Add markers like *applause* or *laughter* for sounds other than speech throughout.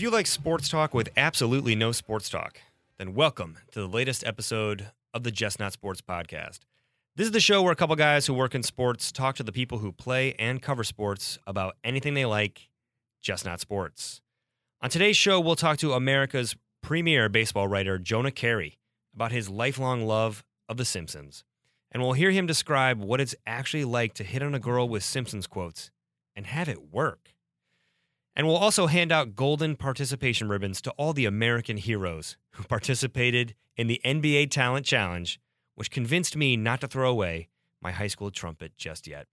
If you like sports talk with absolutely no sports talk, then welcome to the latest episode of the Just Not Sports podcast. This is the show where a couple guys who work in sports talk to the people who play and cover sports about anything they like, just not sports. On today's show, we'll talk to America's premier baseball writer, Jonah Keri, about his lifelong love of The Simpsons. And we'll hear him describe what it's actually like to hit on a girl with Simpsons quotes and have it work. And we'll also hand out golden participation ribbons to all the American heroes who participated in the NBA Talent Challenge, which convinced me not to throw away my high school trumpet just yet.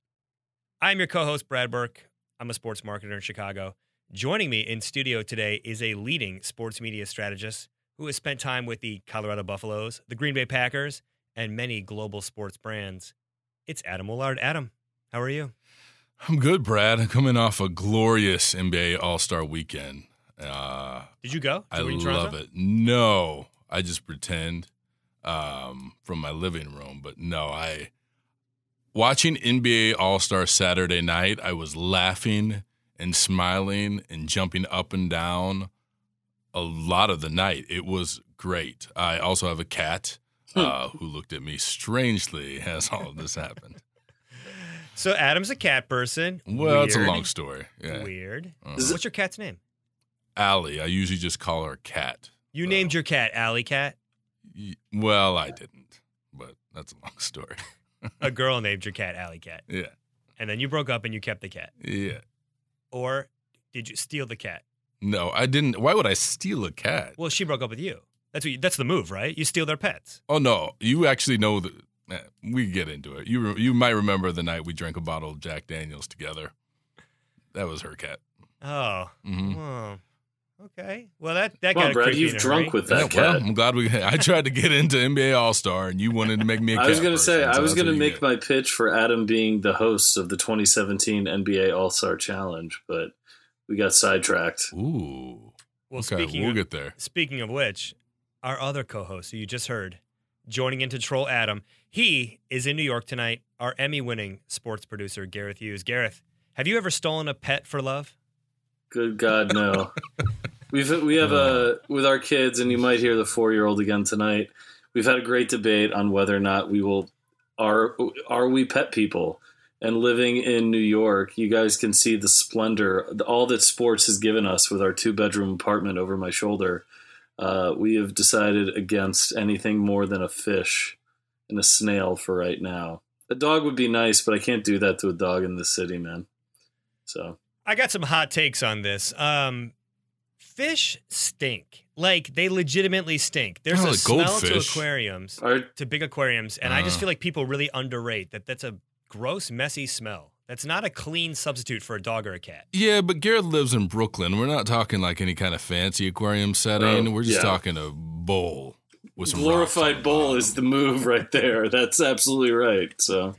I'm your co host, Brad Burke. I'm a sports marketer in Chicago. Joining me in studio today is a leading sports media strategist who has spent time with the Colorado Buffaloes, the Green Bay Packers, and many global sports brands. It's Adam Willard. Adam, how are you? I'm good, Brad. I'm coming off a glorious NBA All Star weekend. Uh, Did you go? I you love it. No, I just pretend um, from my living room, but no, I watching NBA All Star Saturday night. I was laughing and smiling and jumping up and down a lot of the night. It was great. I also have a cat uh, who looked at me strangely as all of this happened. *laughs* So Adam's a cat person. Well, it's a long story. Yeah. Weird. Uh, What's your cat's name? Allie. I usually just call her Cat. You named your cat Alley Cat. Y- Well, I didn't, but that's a long story. A *laughs* girl named your cat Alley Cat. yeah, And then you broke up and you kept the cat. yeah. Or did you steal the cat? No, I didn't. Why would I steal a cat? Well, she broke up with you. That's what you, that's the move, right? You steal their pets. Oh no, you actually know that. eh, We get into it. You re- you might remember the night we drank a bottle of Jack Daniels together. That was her cat. Oh. hmm Well, okay. Well, that that Come got on, Brad, creepy in you've a drunk hurry. with that Yeah, well. I'm glad we. I tried to get into NBA All Star, and you wanted to make me. *laughs* I was going to say, person, I was going to make get. my pitch for Adam being the host of the 2017 NBA All Star Challenge, but we got sidetracked. Ooh. Well, okay, speaking we'll of, get there. Speaking of which, our other co-host who you just heard, joining in to troll Adam, he is in New York tonight. Our Emmy-winning sports producer Gareth Hughes. Gareth, have you ever stolen a pet for love? Good God, no. *laughs* We've we have a with our kids, and you might hear the four year old again tonight. We've had a great debate on whether or not we will are are we pet people. And living in New York, you guys can see the splendor, all that sports has given us with our two bedroom apartment over my shoulder. Uh, we have decided against anything more than a fish and a snail for right now. A dog would be nice, but I can't do that to a dog in the city, man. So I got some hot takes on this. Um, fish stink. Like they legitimately stink. There's Oh, a like smell to aquariums, our to big aquariums, and I just Uh. feel like people really underrate that. That's a gross, messy smell. That's not a clean substitute for a dog or a cat. Yeah, but Gareth lives in Brooklyn. We're not talking like any kind of fancy aquarium setting. Oh, We're just yeah. talking a bowl with some glorified bowl is the move right there. That's absolutely right. So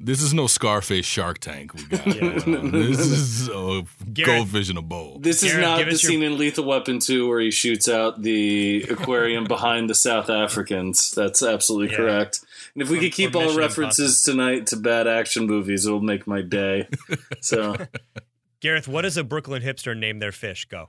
This is no Scarface Shark Tank we got. Yeah. going *laughs* on. this is a Gareth- goldfish in a bowl. this is Gareth, not the us your- scene in Lethal Weapon 2 where he shoots out the *laughs* aquarium behind the South Africans. That's absolutely Yeah. correct. And if we Or- could keep all Mission references tonight to bad action movies, it'll make my day. *laughs* So, Gareth, what does a Brooklyn hipster name their fish? Go.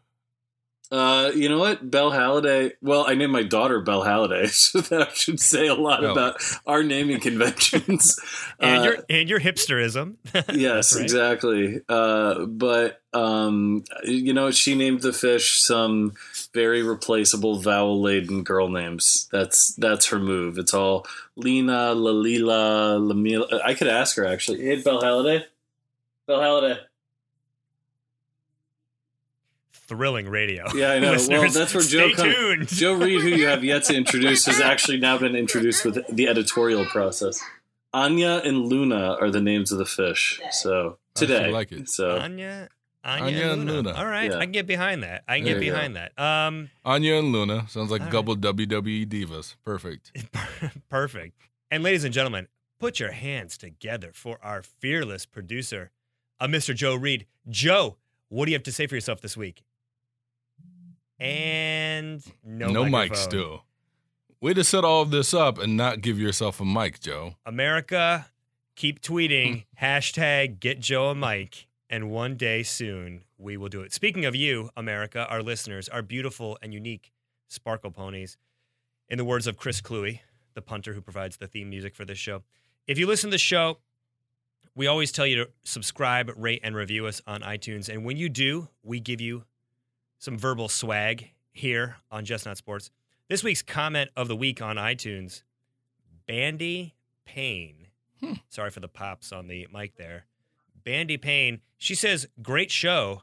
Uh, you know what? Belle Halliday. Well, I named my daughter Belle Halliday, *laughs* so that should say a lot Oh. about our naming conventions. *laughs* And Uh, your and your hipsterism. *laughs* yes, right. exactly. Uh, but um, you know, she named the fish some very replaceable vowel laden girl names. That's that's her move. It's all Lena, Lalila, Lamila. I could ask her actually. Hey, Belle Halliday. Belle Halliday. Thrilling radio. Yeah, I know. *laughs* well, that's where Joe stay comes. tuned. Joe Reed, who you have yet to introduce, has *laughs* actually now been introduced with the editorial process. Anya and Luna are the names of the fish. So today, I today, like it. So Anya, Anya, Anya and and Luna. Luna. All right, Yeah. I can get behind that. I can There get you go. behind that. Um, Anya and Luna sounds like All a couple of WWE divas. Perfect. *laughs* perfect. And ladies and gentlemen, put your hands together for our fearless producer, uh, Mr. Joe Reed. Joe, what do you have to say for yourself this week? And no, no mics, microphone. too. Way to set all of this up and not give yourself a mic, Joe. America, keep tweeting *laughs* hashtag get Joe a mic, and one day soon we will do it. Speaking of you, America, our listeners, our beautiful and unique sparkle ponies, in the words of Chris Kluwe, the punter who provides the theme music for this show, if you listen to the show, we always tell you to subscribe, rate, and review us on iTunes. And when you do, we give you some verbal swag here on Just Not Sports. This week's comment of the week on iTunes Bandy Payne. Hmm. Sorry for the pops on the mic there. Bandy Payne. She says, Great show.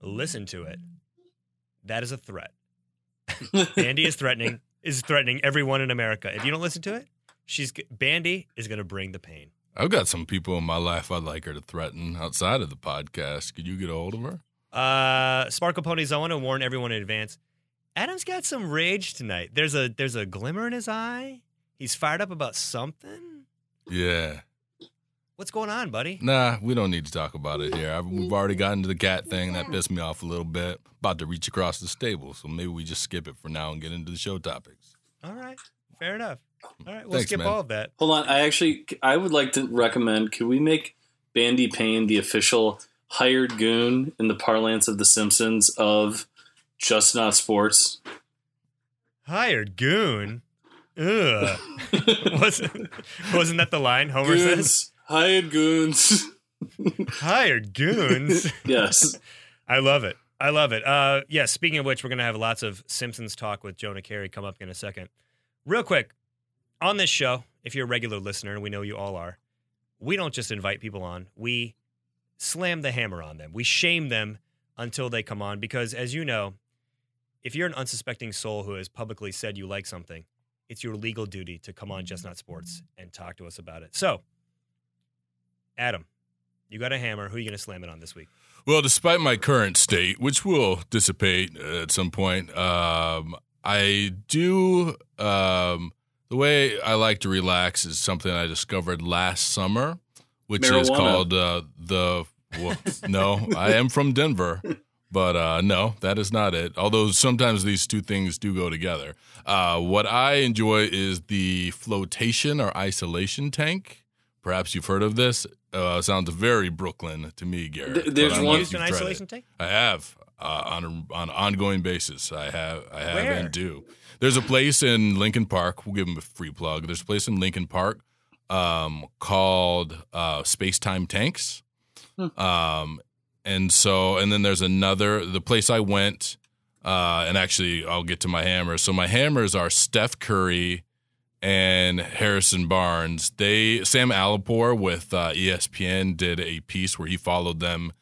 Listen to it. That is a threat. *laughs* Bandy is threatening is threatening everyone in America. If you don't listen to it, she's Bandy is going to bring the pain. I've got some people in my life I'd like her to threaten outside of the podcast. Could you get a hold of her? Uh, Sparkle Ponies. I want to warn everyone in advance. Adam's got some rage tonight. There's a there's a glimmer in his eye. He's fired up about something. Yeah. What's going on, buddy? Nah, we don't need to talk about it here. I, we've already gotten to the cat thing. That pissed me off a little bit. About to reach across the stable, so maybe we just skip it for now and get into the show topics. All right, fair enough. All right, we'll Thanks, skip man. all of that. Hold on, I actually I would like to recommend. Could we make Bandy Payne the official hired goon in the parlance of The Simpsons of Just Not Sports? Hired goon. Ugh. *laughs* wasn't wasn't that the line Homer says? hired goons. Hired goons. *laughs* yes. *laughs* I love it. I love it. Uh, yeah. Speaking of which, we're gonna have lots of Simpsons talk with Jonah Keri come up in a second. Real quick, on this show, if you're a regular listener, and we know you all are, we don't just invite people on. We slam the hammer on them. We shame them until they come on because, as you know, if you're an unsuspecting soul who has publicly said you like something, it's your legal duty to come on Just Not Sports and talk to us about it. So, Adam, you got a hammer. Who are you going to slam it on this week? Well, despite my current state, which will dissipate at some point, um, I do. Um, the way I like to relax is something I discovered last summer, which is called uh, the. Well, no, I am from Denver, but uh, no, that is not it. Although sometimes these two things do go together. Uh, what I enjoy is the flotation or isolation tank. Perhaps you've heard of this. Uh, sounds very Brooklyn to me, Gareth. Th- there's one- Used an give credit. isolation tank? I have uh, on a, on an ongoing basis. I have I have Where? and do. There's a place in Lincoln Park. We'll give them a free plug. There's a place in Lincoln Park um, called uh, Space Time Tanks. Um, and so, and then there's another. The place I went, uh, and actually, I'll get to my hammers. So my hammers are Steph Curry and Harrison Barnes. They Sam Alipour with uh, ESPN did a piece where he followed them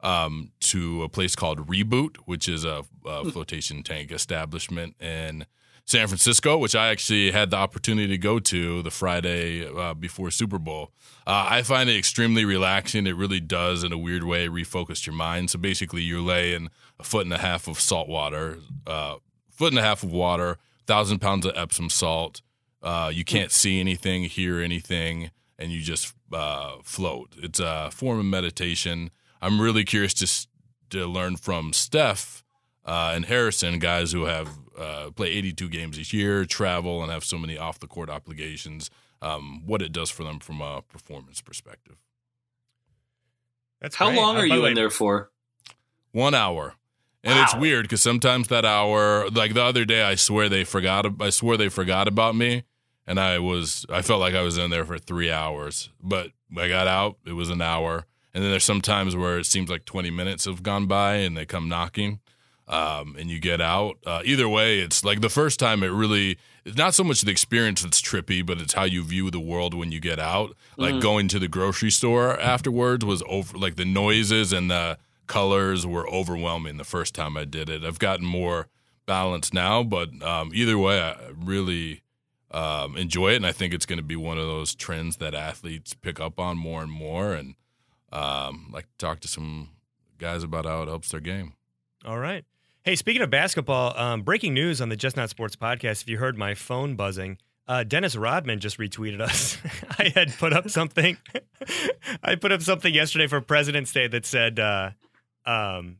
um, to a place called Reboot, which is a, a flotation tank establishment in San Francisco, which I actually had the opportunity to go to the Friday uh, before Super Bowl. Uh, I find it extremely relaxing. It really does, in a weird way, refocus your mind. So basically, you're laying a foot and a half of salt water, uh, foot and a half of water, thousand pounds of Epsom salt. Uh, you can't see anything, hear anything, and you just uh, float. It's a form of meditation. I'm really curious to to learn from Steph uh, and Harrison, guys who have uh, play 82 games a year, travel, and have so many off the court obligations. Um, what it does for them from a performance perspective. That's How great. long Uh, are you in there for? One hour. And it's weird because sometimes that hour, like the other day, I swear they forgot. I swear they forgot about me, and I was, I felt like I was in there for three hours. But I got out; it was an hour. And then there's some times where it seems like 20 minutes have gone by, and they come knocking, um, and you get out. Uh, either way, it's like the first time. It really, it's not so much the experience that's trippy, but it's how you view the world when you get out. Like going to the grocery store afterwards was over. Like the noises and the colors were overwhelming the first time I did it. I've gotten more balanced now, but um, either way, I really um, enjoy it, and I think it's going to be one of those trends that athletes pick up on more and more. And um, like talk to some guys about how it helps their game. All right. Hey, speaking of basketball, um, breaking news on the Just Not Sports podcast. If you heard my phone buzzing, uh, Dennis Rodman just retweeted us. *laughs* I had put up something. *laughs* I put up something yesterday for President's Day that said, uh, um,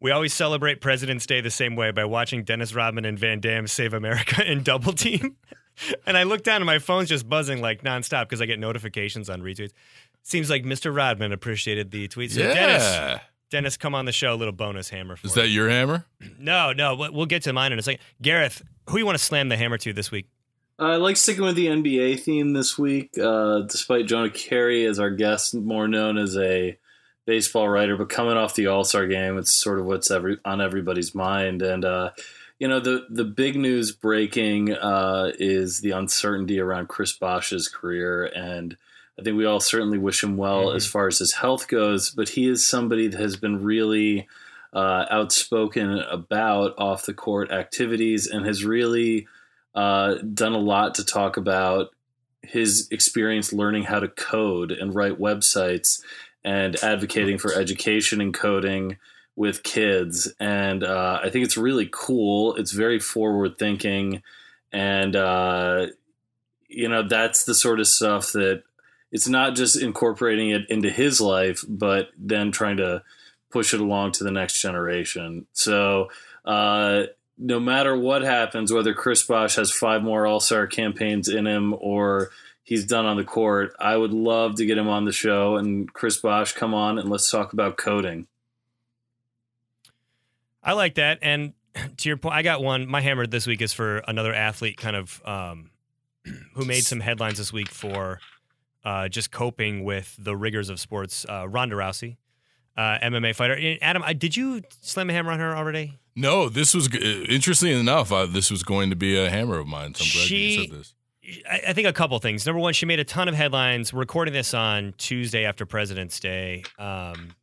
We always celebrate President's Day the same way by watching Dennis Rodman and Van Damme save America *laughs* in double team. and I look down and my phone's just buzzing like nonstop because I get notifications on retweets. Seems like Mr. Rodman appreciated the tweet. So yeah. Dennis, Dennis, come on the show. A little bonus hammer for Is you. that your hammer? No, no, we'll we'll get to mine in a second. Gareth, who you want to slam the hammer to this week? I like sticking with the NBA theme this week, uh, despite Jonah Keri as our guest, more known as a baseball writer, but coming off the All Star game, it's sort of what's every on everybody's mind. And uh, you know, the the big news breaking uh, is the uncertainty around Chris Bosh's career, and I think we all certainly wish him well Mhm. as far as his health goes. But he is somebody that has been really uh, outspoken about off the court activities and has really uh, done a lot to talk about his experience learning how to code and write websites and advocating for education and coding with kids. And uh, I think it's really cool. It's very forward thinking. And, uh, you know, that's the sort of stuff that it's not just incorporating it into his life, but then trying to push it along to the next generation. So, uh, no matter what happens, whether Chris Bosh has five more All Star campaigns in him or he's done on the court, I would love to get him on the show and Chris Bosh come on and let's talk about coding. I like that. And *clears throat* to your point, I got one. My hammer this week is for another athlete, kind of um, *clears throat* who made some headlines this week for uh, just coping with the rigors of sports. Uh, Ronda Rousey, uh, MMA fighter. Adam, I, did you slam a hammer on her already? No, this was interesting enough. Uh, this was going to be a hammer of mine. So I'm glad She- you said this. I, think a couple things. Number one, she made a ton of headlines. We're recording this on Tuesday after President's Day. Um,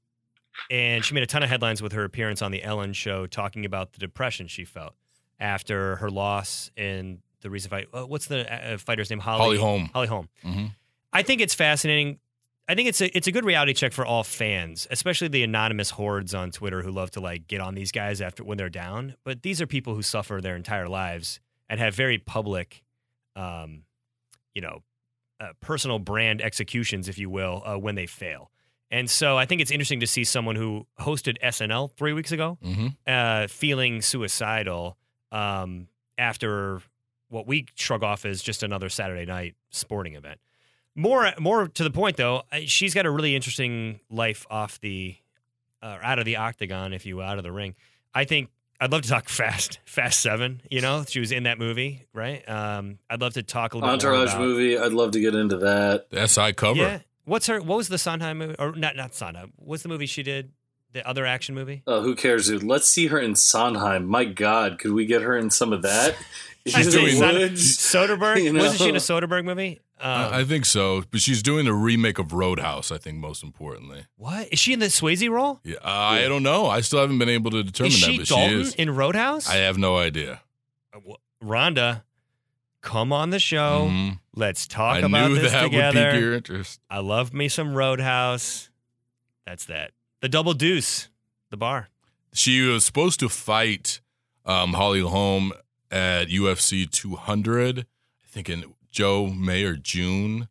and she made a ton of headlines with her appearance on the Ellen show talking about the depression she felt after her loss in the recent fight. Uh, What's the uh, fighter's name? Holly Holm. Holly Holm. hmm I think it's fascinating. I think it's a it's a good reality check for all fans, especially the anonymous hordes on Twitter who love to like get on these guys after when they're down. But these are people who suffer their entire lives and have very public, um, you know, uh, personal brand executions, if you will, uh, when they fail. And so I think it's interesting to see someone who hosted SNL three weeks ago hmm uh, feeling suicidal um, after what we shrug off as just another Saturday night sporting event. More, more to the point, though, uh, she's got a really interesting life off the, uh, out of the octagon, if you will, out of the ring. I think I'd love to talk *laughs* Fast, Fast Seven. You know, she was in that movie, right? Um, I'd love to talk a little bit Entourage about, movie, I'd love to get into that. The SI cover. Yeah, what's her? What was the Sondheim movie? Or not? Not Sondheim. What's the movie she did? The other action movie? Oh, who cares, dude? Let's see her in Sondheim. My God, could we get her in some of that? *laughs* She's In doing- woods. Soderbergh. *laughs* You know? Wasn't she in a Soderbergh movie? Um, I I think so, but she's doing the remake of Roadhouse. I think most importantly. what is she in the Swayze role? Yeah, I don't know. I still haven't been able to determine is that, she but Dalton she is. in Roadhouse? I have no idea. Uh, wh- Ronda, come on the show. Mhm. Let's talk I about knew this that together. would pique your interest. I love me some Roadhouse. That's that. The Double Deuce, the bar. She was supposed to fight um, Holly Holm at UFC 200, I think in Joe, May, or June.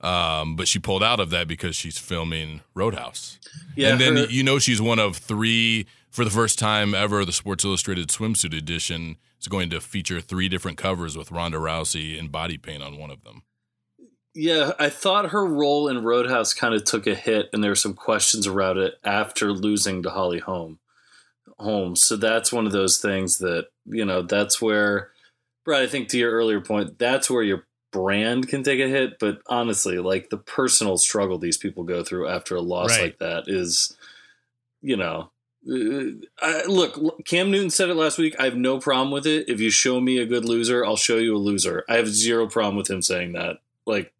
Um, but she pulled out of that because she's filming Roadhouse. Yeah, and then her- you know she's one of three for the first time ever. The Sports Illustrated swimsuit edition is going to feature three different covers with Ronda Rousey in body paint on one of them. Yeah, I thought her role in Roadhouse kind of took a hit, and there were some questions around it after losing to Holly Holm. Holmes. So that's one of those things that you know. That's where, Brad. I think to your earlier point, that's where your brand can take a hit. But honestly, like the personal struggle these people go through after a loss Right. like that is, you know. uh, I, look, Cam Newton said it last week. I have no problem with it. If you show me a good loser, I'll show you a loser. I have zero problem with him saying that like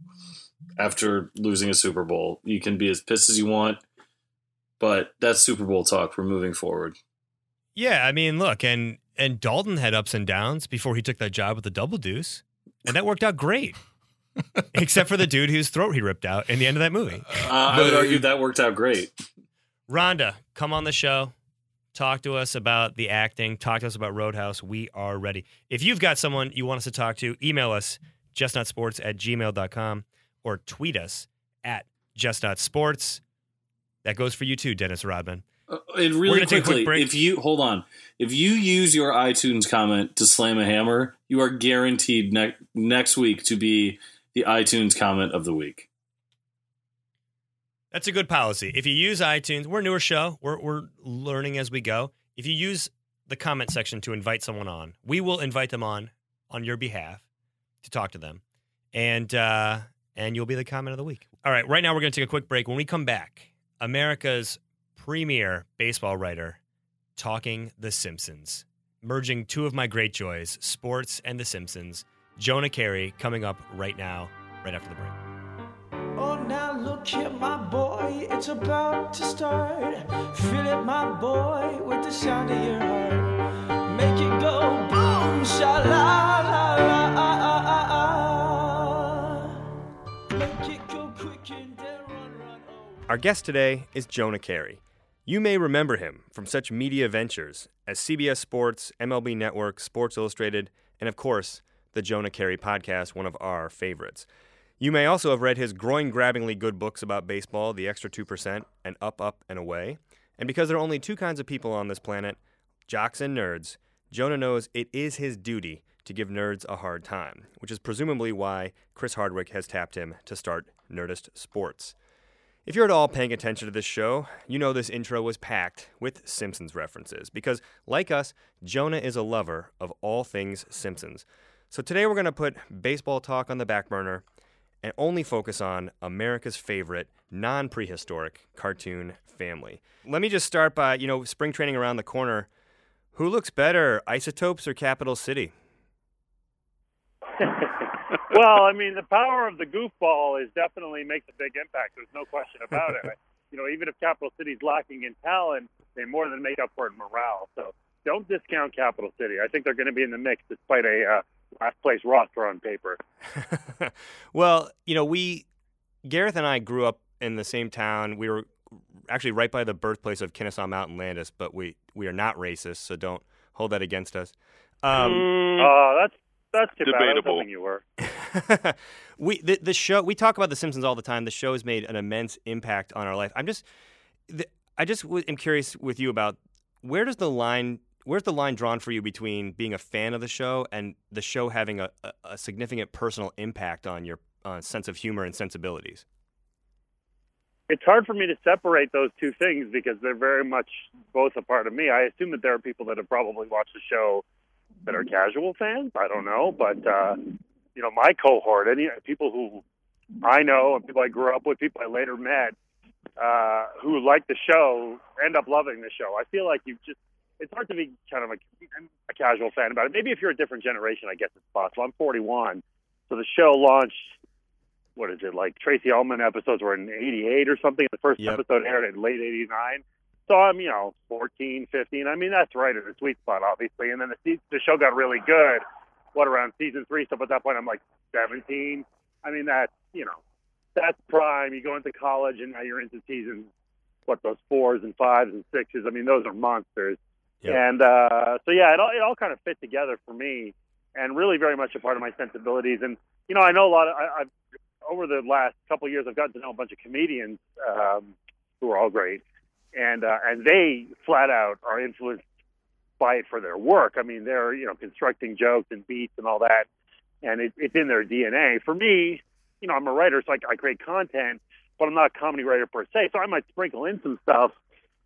after losing a Super Bowl. You can be as pissed as you want, but that's Super Bowl talk. We're moving forward. Yeah, I mean, look, and and Dalton had ups and downs before he took that job with the Double Deuce, and that worked out great. *laughs* Except for the dude whose throat he ripped out in the end of that movie. Uh, I would argue that worked out great. Ronda, come on the show. Talk to us about the acting. Talk to us about Roadhouse. We are ready. If you've got someone you want us to talk to, email us justnotsports at gmail.com or tweet us at justnotsports. That goes for you too, Dennis Rodman. Uh, and We're really take a quick quickly, break. if you hold on, if you use your iTunes comment to slam a hammer, you are guaranteed ne- next week to be the iTunes comment of the week. That's a good policy. If you use iTunes, we're a newer show. We're we're learning as we go. If you use the comment section to invite someone on, we will invite them on on your behalf to talk to them, and uh, and you'll be the comment of the week. All right, right now we're going to take a quick break. When we come back, America's premier baseball writer talking The Simpsons, merging two of my great joys, sports and The Simpsons. Jonah Keri coming up right now, right after the break. Oh, now look here, my boy, it's about to start. Feel it, my boy, with the sound of your heart. Make it go boom, sha la la la ah, ah, ah. Make it go quick and then run, run. Oh. Our guest today is Jonah Keri. You may remember him from such media ventures as CBS Sports, MLB Network, Sports Illustrated, and of course, the Jonah Keri podcast, one of our favorites. You may also have read his groin grabbingly good books about baseball, The Extra 2%, and Up, Up, and Away. And because there are only two kinds of people on this planet, jocks and nerds, Jonah knows it is his duty to give nerds a hard time, which is presumably why Chris Hardwick has tapped him to start Nerdist Sports. If you're at all paying attention to this show, you know this intro was packed with Simpsons references because, like us, Jonah is a lover of all things Simpsons. So today we're going to put baseball talk on the back burner and only focus on America's favorite non prehistoric cartoon family. Let me just start by, you know, spring training around the corner. Who looks better, Isotopes or Capital City? *laughs* well, I mean, the power of the goofball is definitely makes a big impact. There's no question about it. *laughs* You know, even if Capital City's lacking in talent, they more than make up for it in morale. So don't discount Capital City. I think they're going to be in the mix despite a uh, last place roster on paper. *laughs* well, you know, we Gareth and I grew up in the same town. We were actually right by the birthplace of Kennesaw Mountain Landis, but we we are not racist, so don't hold that against us. Um, Uh, that's that's too Debatable. bad. I was you were. *laughs* we the, the show we talk about the Simpsons all the time. The show has made an immense impact on our life. I'm just the, I just w- am curious with you about where does the line where's the line drawn for you between being a fan of the show and the show having a, a, a significant personal impact on your uh, sense of humor and sensibilities? It's hard for me to separate those two things because they're very much both a part of me. I assume that there are people that have probably watched the show that are casual fans. I don't know, but uh, you know, my cohort, any people who I know and people I grew up with, people I later met, uh, who like the show, end up loving the show. I feel like you just it's hard to be kind of a, a casual fan about it. Maybe if you're a different generation, I guess it's possible. I'm 41, so the show launched. What is it like? Tracey Ullman episodes were in '88 or something. The first Yep. episode aired in late '89. So I'm, you know, 14, 15. I mean, that's right in the sweet spot, obviously. And then the the show got really good. What around season three? So at that point, I'm like 17. I mean, that's you know, that's prime. You go into college, and now you're into season what those fours and fives and sixes. I mean, those are monsters. Yep. And uh, so yeah, it all it all kind of fit together for me, and really very much a part of my sensibilities. And you know, I know a lot of I, I've over the last couple of years, I've gotten to know a bunch of comedians um, who are all great, and uh, and they flat out are influenced by it for their work. I mean, they're you know constructing jokes and beats and all that, and it, it's in their DNA. For me, you know, I'm a writer, so I, I create content, but I'm not a comedy writer per se. So I might sprinkle in some stuff,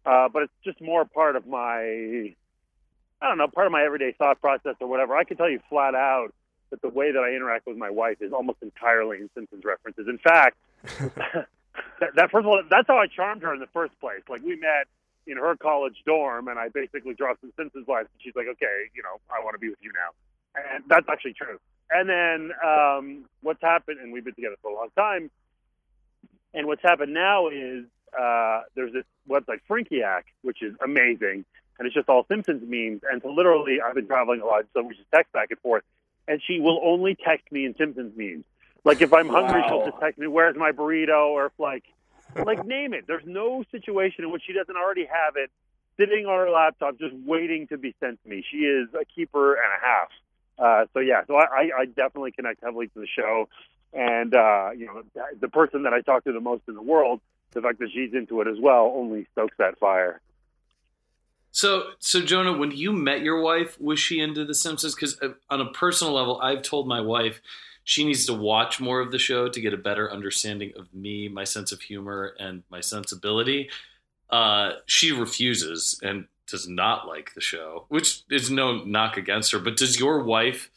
uh, but it's just more part of my, I don't know, part of my everyday thought process or whatever. I can tell you flat out that the way that I interact with my wife is almost entirely in Simpsons references. In fact, *laughs* that, that first of all, that's how I charmed her in the first place. Like we met in her college dorm, and I basically dropped some Simpsons lines, and she's like, "Okay, you know, I want to be with you now," and that's actually true. And then um, what's happened, and we've been together for a long time. And what's happened now is uh, there's this website Frinkiac, which is amazing, and it's just all Simpsons memes. And so literally, I've been traveling a lot, so we just text back and forth. And she will only text me in Simpsons memes. Like if I'm hungry, she'll just text me, "Where's my burrito?" Or if like, like name it. There's no situation in which she doesn't already have it sitting on her laptop, just waiting to be sent to me. She is a keeper and a half. Uh, so yeah, so I, I, I definitely connect heavily to the show, and uh, you know, the person that I talk to the most in the world, the fact that she's into it as well, only stokes that fire. So, so Jonah, when you met your wife, was she into The Simpsons? Because on a personal level, I've told my wife she needs to watch more of the show to get a better understanding of me, my sense of humor, and my sensibility. Uh, she refuses and does not like the show, which is no knock against her. But does your wife?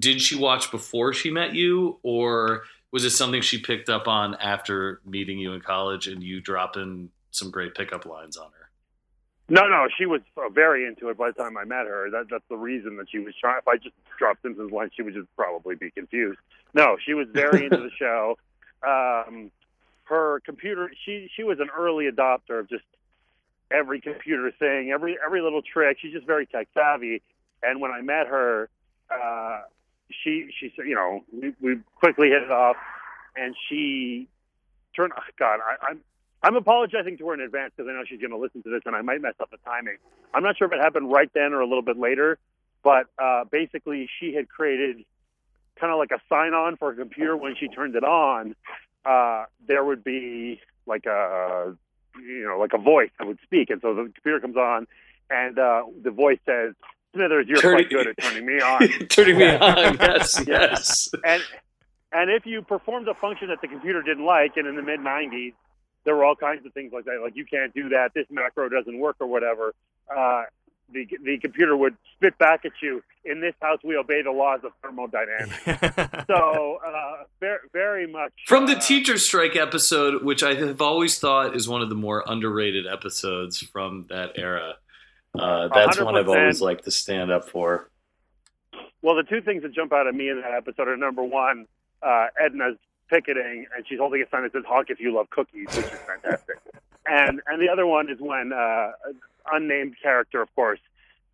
Did she watch before she met you, or was it something she picked up on after meeting you in college and you dropping some great pickup lines on her? No, no, she was uh, very into it by the time I met her. That that's the reason that she was trying. If I just dropped Simpsons line, she would just probably be confused. No, she was very into the *laughs* show. Um, her computer, she she was an early adopter of just every computer thing, every every little trick. She's just very tech savvy. And when I met her, uh, she she said, you know, we, we quickly hit it off, and she turned. Oh God, I, I'm I'm apologizing to her in advance because I know she's going to listen to this and I might mess up the timing. I'm not sure if it happened right then or a little bit later, but uh, basically she had created kind of like a sign on for a computer when she turned it on. Uh, there would be like a you know like a voice that would speak, and so the computer comes on, and uh, the voice says, "Smithers, you're Turning- quite good at turning me on." *laughs* Turning me on, yes, *laughs* yes. and and if you performed a function that the computer didn't like, and in the mid '90s, there were all kinds of things like that, like you can't do that, this macro doesn't work, or whatever. Uh, the the computer would spit back at you. In this house, we obey the laws of thermodynamics. *laughs* so uh, very very much From the uh, teacher strike episode, which I have always thought is one of the more underrated episodes from that era. Uh, that's one I've always liked to stand up for. Well, the two things that jump out at me in that episode are number one, uh, Edna's picketing, and she's holding a sign that says "Honk if you love cookies," which is fantastic. *laughs* and and the other one is when uh, unnamed character, of course,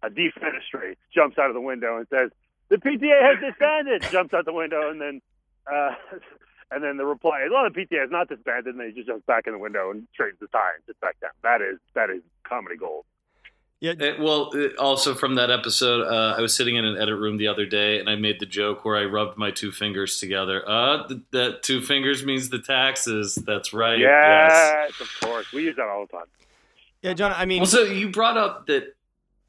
a defenestrate, jumps out of the window and says, "The PTA has disbanded." jumps out the window, and then. Uh, *laughs* And then the reply is, "Well, the PTA is not disbanded," and then he just jumps back in the window and straightens the tie and sits back down. That is that is comedy gold. Yeah, Uh, well, uh, also from that episode, uh, I was sitting in an edit room the other day, and I made the joke where I rubbed my two fingers together. Uh, th- that two fingers means the taxes. That's right. Yes, of course, we use that all the time. yeah, John. I mean, Also, you brought up that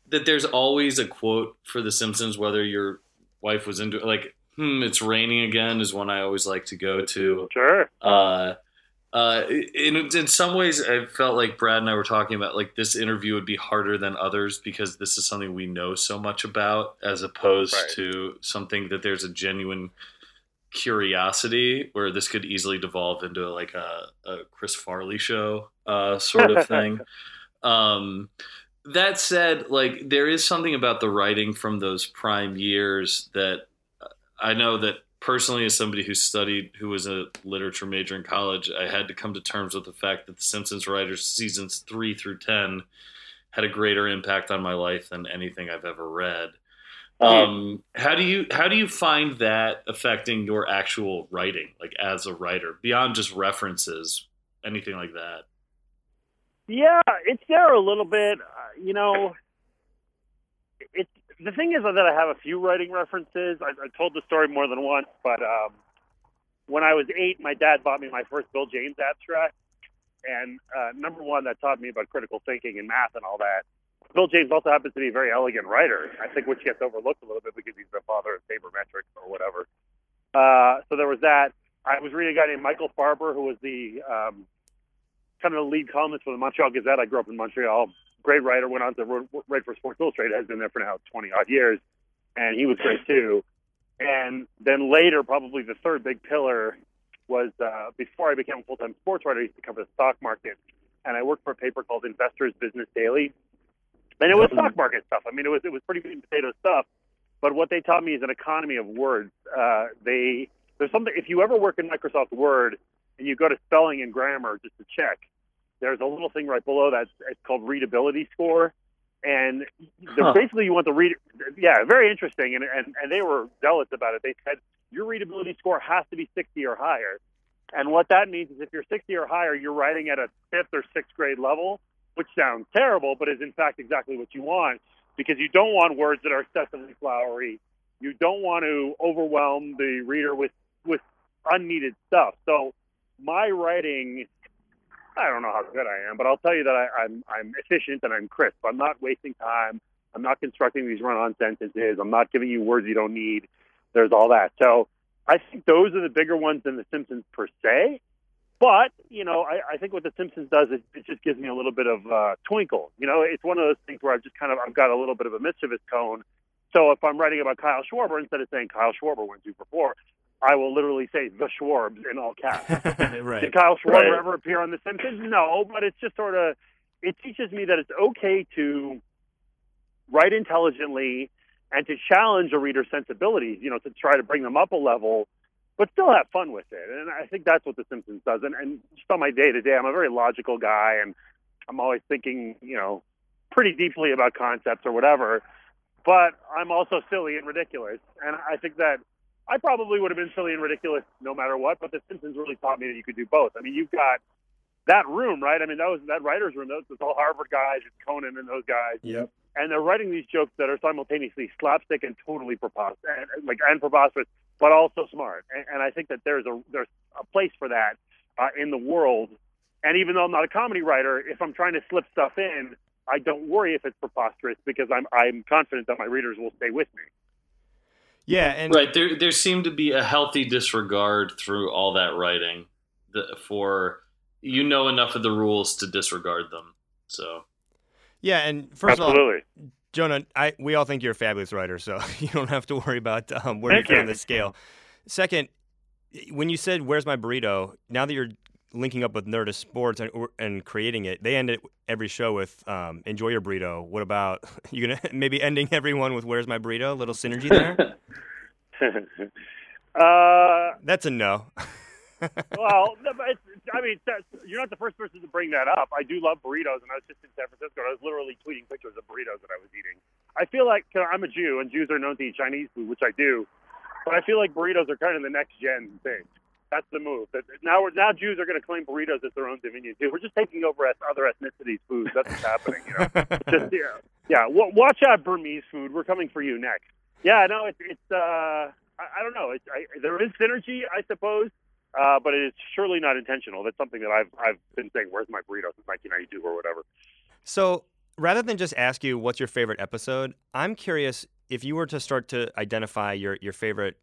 that there's always a quote for The Simpsons, whether your wife was into it. Like, hmm, it's raining again is one I always like to go to. Sure. Uh, uh, in in some ways, I felt like Brad and I were talking about like this interview would be harder than others because this is something we know so much about, as opposed Right. to something that there's a genuine curiosity where this could easily devolve into like a, a Chris Farley show uh, sort of thing. *laughs* um, that said, like there is something about the writing from those prime years that I know that personally, as somebody who studied, who was a literature major in college, I had to come to terms with the fact that The Simpsons writers seasons three through ten had a greater impact on my life than anything I've ever read. Um, how do you how do you find that affecting your actual writing, like as a writer, beyond just references, anything like that? Yeah, it's there a little bit. Uh, you know, the thing is that I have a few writing references. I, I told the story more than once, but um, when I was eight, my dad bought me my first Bill James abstract, and uh, number one, that taught me about critical thinking and math and all that. Bill James also happens to be a very elegant writer. I think which gets overlooked a little bit because he's the father of sabermetrics or whatever. Uh, so there was that. I was reading a guy named Michael Farber, who was the um, kind of the lead columnist for the Montreal Gazette. I grew up in Montreal. Great writer. Went on to write for Sports Illustrated. Has been there for now twenty odd years, and he was great too. And then later, probably the third big pillar was uh, before I became a full time sports writer. I used to cover the stock market, and I worked for a paper called Investors Business Daily, and it was stock market stuff. I mean, it was it was pretty meat and potato stuff. But what they taught me is an economy of words. Uh, they there's something if you ever work in Microsoft Word and you go to spelling and grammar just to check, there's a little thing right below that. It's called readability score, and Huh. basically you want the read. Yeah, very interesting, and, and and they were zealous about it. They said your readability score has to be 60 or higher, and what that means is if you're 60 or higher, you're writing at a fifth or sixth grade level, which sounds terrible, but is in fact exactly what you want because you don't want words that are excessively flowery. You don't want to overwhelm the reader with with unneeded stuff. So my writing I don't know how good I am, but I'll tell you that I, I'm I'm efficient and I'm crisp. I'm not wasting time. I'm not constructing these run-on sentences. I'm not giving you words you don't need. There's all that. So I think those are the bigger ones than The Simpsons per se. But you know, I, I think what The Simpsons does is it just gives me a little bit of uh, twinkle. You know, it's one of those things where I've just kind of I've got a little bit of a mischievous tone. So if I'm writing about Kyle Schwarber, instead of saying Kyle Schwarber went two for four, I will literally say the Schwarbs in all caps. *laughs* right. Did Kyle Schwarber Right. ever appear on The Simpsons? No, but it's just sort of it teaches me that it's okay to write intelligently and to challenge a reader's sensibilities. You know, to try to bring them up a level, but still have fun with it. And I think that's what The Simpsons does. And, and just on my day to day, I'm a very logical guy, and I'm always thinking, you know, pretty deeply about concepts or whatever. But I'm also silly and ridiculous, and I think that I probably would have been silly and ridiculous no matter what, but The Simpsons really taught me that you could do both. I mean, you've got that room, right? I mean, that was that writer's room. Those, those all Harvard guys, it's Conan and those guys, Yep. and they're writing these jokes that are simultaneously slapstick and totally preposterous, and, like and preposterous, but also smart. And, and I think that there's a there's a place for that uh, in the world. And even though I'm not a comedy writer, if I'm trying to slip stuff in, I don't worry if it's preposterous because I'm I'm confident that my readers will stay with me. Yeah, and Right. There there seemed to be a healthy disregard through all that writing for you know enough of the rules to disregard them. So yeah, and first of all, Jonah, I we all think you're a fabulous writer, so *laughs* you don't have to worry about um, where Thank you're you. on the scale. Second, when you said "Where's my burrito?" Now that you're linking up with Nerdist Sports and, and creating it, they end every show with um, "Enjoy your burrito." What about *laughs* you? Gonna *laughs* maybe ending everyone with "Where's my burrito?" A little synergy there. *laughs* uh, That's a no. well, it's, I mean, you're not the first person to bring that up. I do love burritos, and I was just in San Francisco. And I was literally tweeting pictures of burritos that I was eating. I feel like I'm a Jew, and Jews are known to eat Chinese food, which I do. But I feel like burritos are kind of the next gen thing. That's the move. Now, we're, now Jews are going to claim burritos as their own dominion too. We're just taking over as other ethnicities' foods. That's what's happening. You know, *laughs* just yeah, yeah. W- watch out, Burmese food. We're coming for you next. Yeah, no, it's it's. Uh, I, I don't know. It's I, there is synergy, I suppose. Uh, but it is surely not intentional. That's something that I've I've been saying. Where's my burrito since 1992 or whatever. So rather than just ask you what's your favorite episode, I'm curious if you were to start to identify your your favorite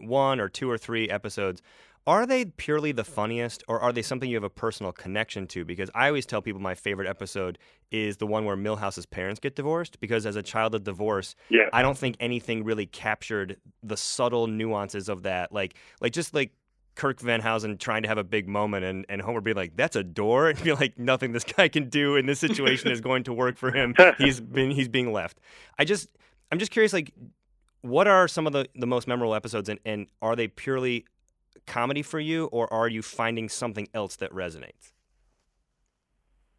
one or two or three episodes. Are they purely the funniest, or are they something you have a personal connection to? Because I always tell people my favorite episode is the one where Milhouse's parents get divorced. Because as a child of divorce, Yeah. I don't think anything really captured the subtle nuances of that. Like, like just like Kirk Van Houten trying to have a big moment and, and Homer being like, that's a door. *laughs* And be like, nothing this guy can do in this situation is *laughs* going to work for him. *laughs* He's been, he's being left. I just, I'm just curious, like, what are some of the, the most memorable episodes and, and are they purely comedy for you or are you finding something else that resonates?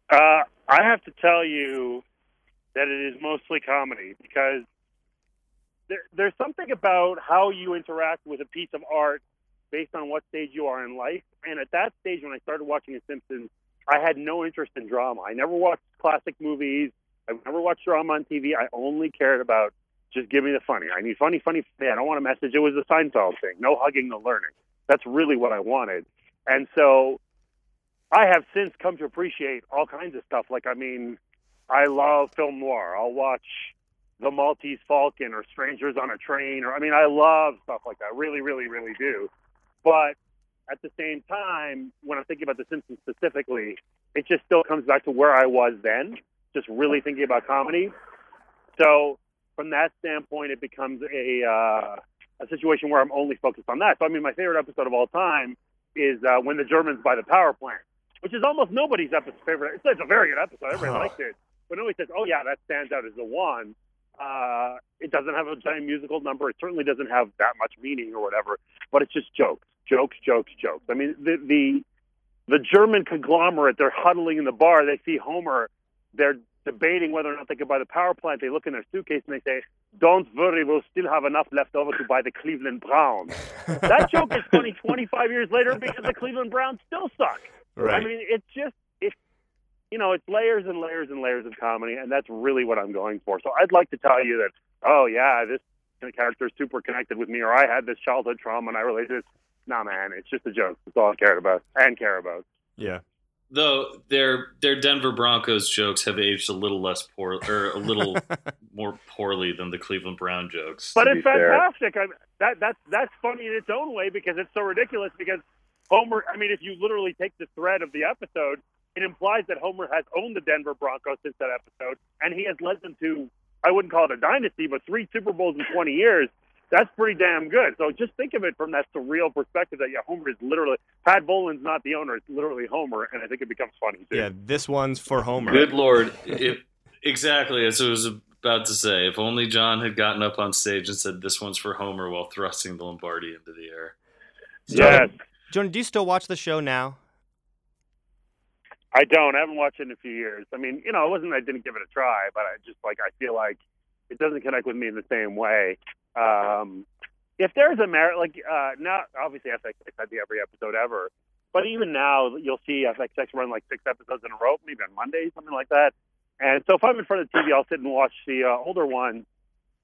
Uh, I have to tell you that it is mostly comedy because there, there's something about how you interact with a piece of art based on what stage you are in life. And at that stage, when I started watching The Simpsons, I had no interest in drama. I never watched classic movies. I never watched drama on TV. I only cared about just give me the funny. I need funny, funny. funny. I don't want a message. It was the Seinfeld thing. No hugging, no learning. That's really what I wanted. And so I have since come to appreciate all kinds of stuff. Like, I mean, I love film noir. I'll watch The Maltese Falcon or Strangers on a Train, or I mean, I love stuff like that. Really, really, really do. But at the same time, when I'm thinking about The Simpsons specifically, it just still comes back to where I was then, just really thinking about comedy. So from that standpoint, it becomes a uh, a situation where I'm only focused on that. So I mean, my favorite episode of all time is uh, when the Germans buy the power plant, which is almost nobody's episode favorite. It's, a very good episode. Everybody Oh. liked it, but nobody says, "Oh yeah, that stands out as the one." Uh, it doesn't have a giant musical number. It certainly doesn't have that much meaning or whatever. But it's just jokes, jokes, jokes, jokes. I mean, the the the German conglomerate. They're huddling in the bar. They see Homer. They're debating whether or not they could buy the power plant. They look in their suitcase and they say, "Don't worry, we'll still have enough left over to buy the Cleveland Browns." *laughs* that joke is funny 25 years later because the Cleveland Browns still suck. I mean, it's just it's you know, it's layers and layers and layers of comedy, and that's really what I'm going for. So I'd like to tell you that, oh yeah, this character is super connected with me, or I had this childhood trauma and I relate to this. Nah, man, it's just a joke. That's all I cared about and care about. Yeah. Though their their Denver Broncos jokes have aged a little less poor or a little *laughs* more poorly than the Cleveland Brown jokes. But it's fantastic. I, that that's that's funny in its own way because it's so ridiculous. Because Homer, I mean, if you literally take the thread of the episode, it implies that Homer has owned the Denver Broncos since that episode, and he has led them to I wouldn't call it a dynasty, but three Super Bowls in 20 years. That's pretty damn good. So just think of it from that surreal perspective that yeah, Homer is literally Pat Bowlen's not the owner; it's literally Homer, and I think it becomes funny too. Yeah, this one's for Homer. Good lord! If, exactly as I was about to say. If only John had gotten up on stage and said, "This one's for Homer," while thrusting the Lombardi into the air. Yes, Jordan, do you still watch the show now? I don't. I haven't watched it in a few years. I mean, you know, it wasn't that I didn't give it a try, but I just like I feel like it doesn't connect with me in the same way. Um, if there's a merit, like uh, now, obviously FXX had the every episode ever, but even now you'll see FXX run like six episodes in a row, maybe on Monday, something like that. And so if I'm in front of the TV, I'll sit and watch the uh, older ones,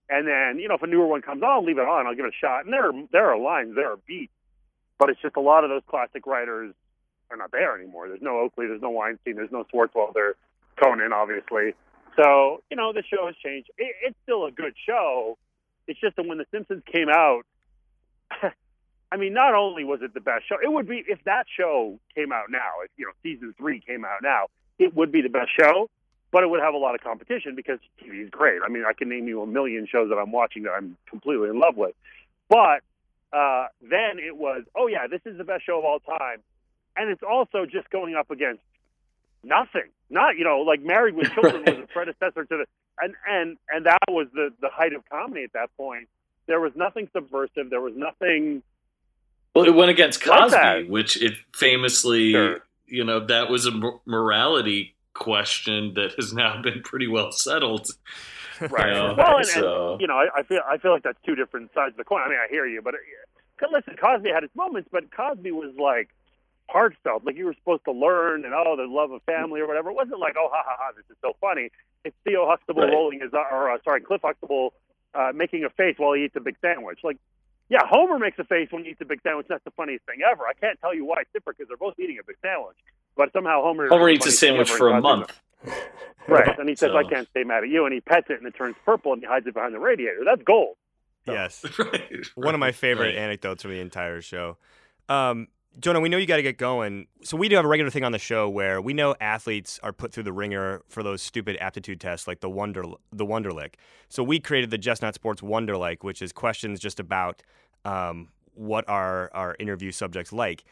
and then you know if a newer one comes on, I'll leave it on. I'll give it a shot. And there are there are lines, there are beats, but it's just a lot of those classic writers are not there anymore. There's no Oakley, there's no Weinstein, there's no Swartzwelder, Conan, obviously. So you know the show has changed. It, it's still a good show. It's just that when The Simpsons came out, *laughs* I mean, not only was it the best show, it would be if that show came out now. If you know season three came out now, it would be the best show. But it would have a lot of competition because TV is great. I mean, I can name you a million shows that I'm watching that I'm completely in love with. But uh, then it was, oh yeah, this is the best show of all time, and it's also just going up against nothing. Not you know, like Married with *laughs* Children was a predecessor to the, and and and that was the the height of comedy at that point. There was nothing subversive. There was nothing. Well, it went against Cosby, that. which it famously, Sure. you know, that was a morality question that has now *laughs* been pretty well settled. Right. Well, and, and you know, I, I feel I feel like that's two different sides of the coin. I mean, I hear you, but uh, listen, Cosby had his moments, but Cosby was like heartfelt, like you were supposed to learn and oh, the love of family or whatever. It wasn't like oh, ha ha ha, this is so funny. It's Theo Huxtable Right. rolling his or uh, sorry, Cliff Huxtable uh, making a face while he eats a big sandwich. Like, yeah, Homer makes a face when he eats a big sandwich. That's the funniest thing ever. I can't tell you why it's different because they're both eating a big sandwich, but somehow Homer Homer eats a sandwich for a month. Right. And he says, *laughs* So- I can't stay mad at you. And he pets it and it turns purple and he hides it behind the radiator. That's gold. Yes. *laughs* right. One of my favorite Right. anecdotes from the entire show. Um, Jonah, we know you got to get going. So we do have a regular thing on the show where we know athletes are put through the ringer for those stupid aptitude tests, like the Wonder the Wonderlic. So we created the Just Not Sports Wonderlike, which is questions just about um, what are our interview subjects like.